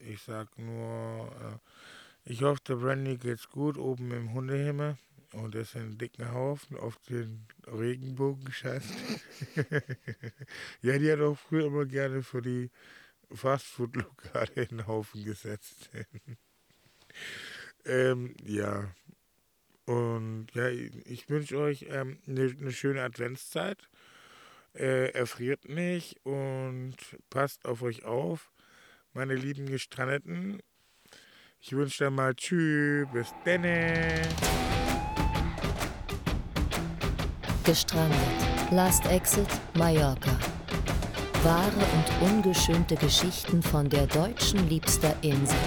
ich sag nur, äh, ich hoffe, der Brandy geht's gut oben im Hundehimmel. Und ist ein dicken Haufen auf den Regenbogen gescheißt. [laughs] ja, die hat auch früher immer gerne für die Fastfood-Lokale in den Haufen gesetzt. [laughs] ähm, ja. Und ja, ich wünsche euch ähm, eine, eine schöne Adventszeit. Äh, erfriert nicht und passt auf euch auf, meine lieben Gestrandeten. Ich wünsche dann mal Tschüss, bis dann. Gestrandet. Last Exit Mallorca. Wahre und ungeschönte Geschichten von der deutschen liebster Insel.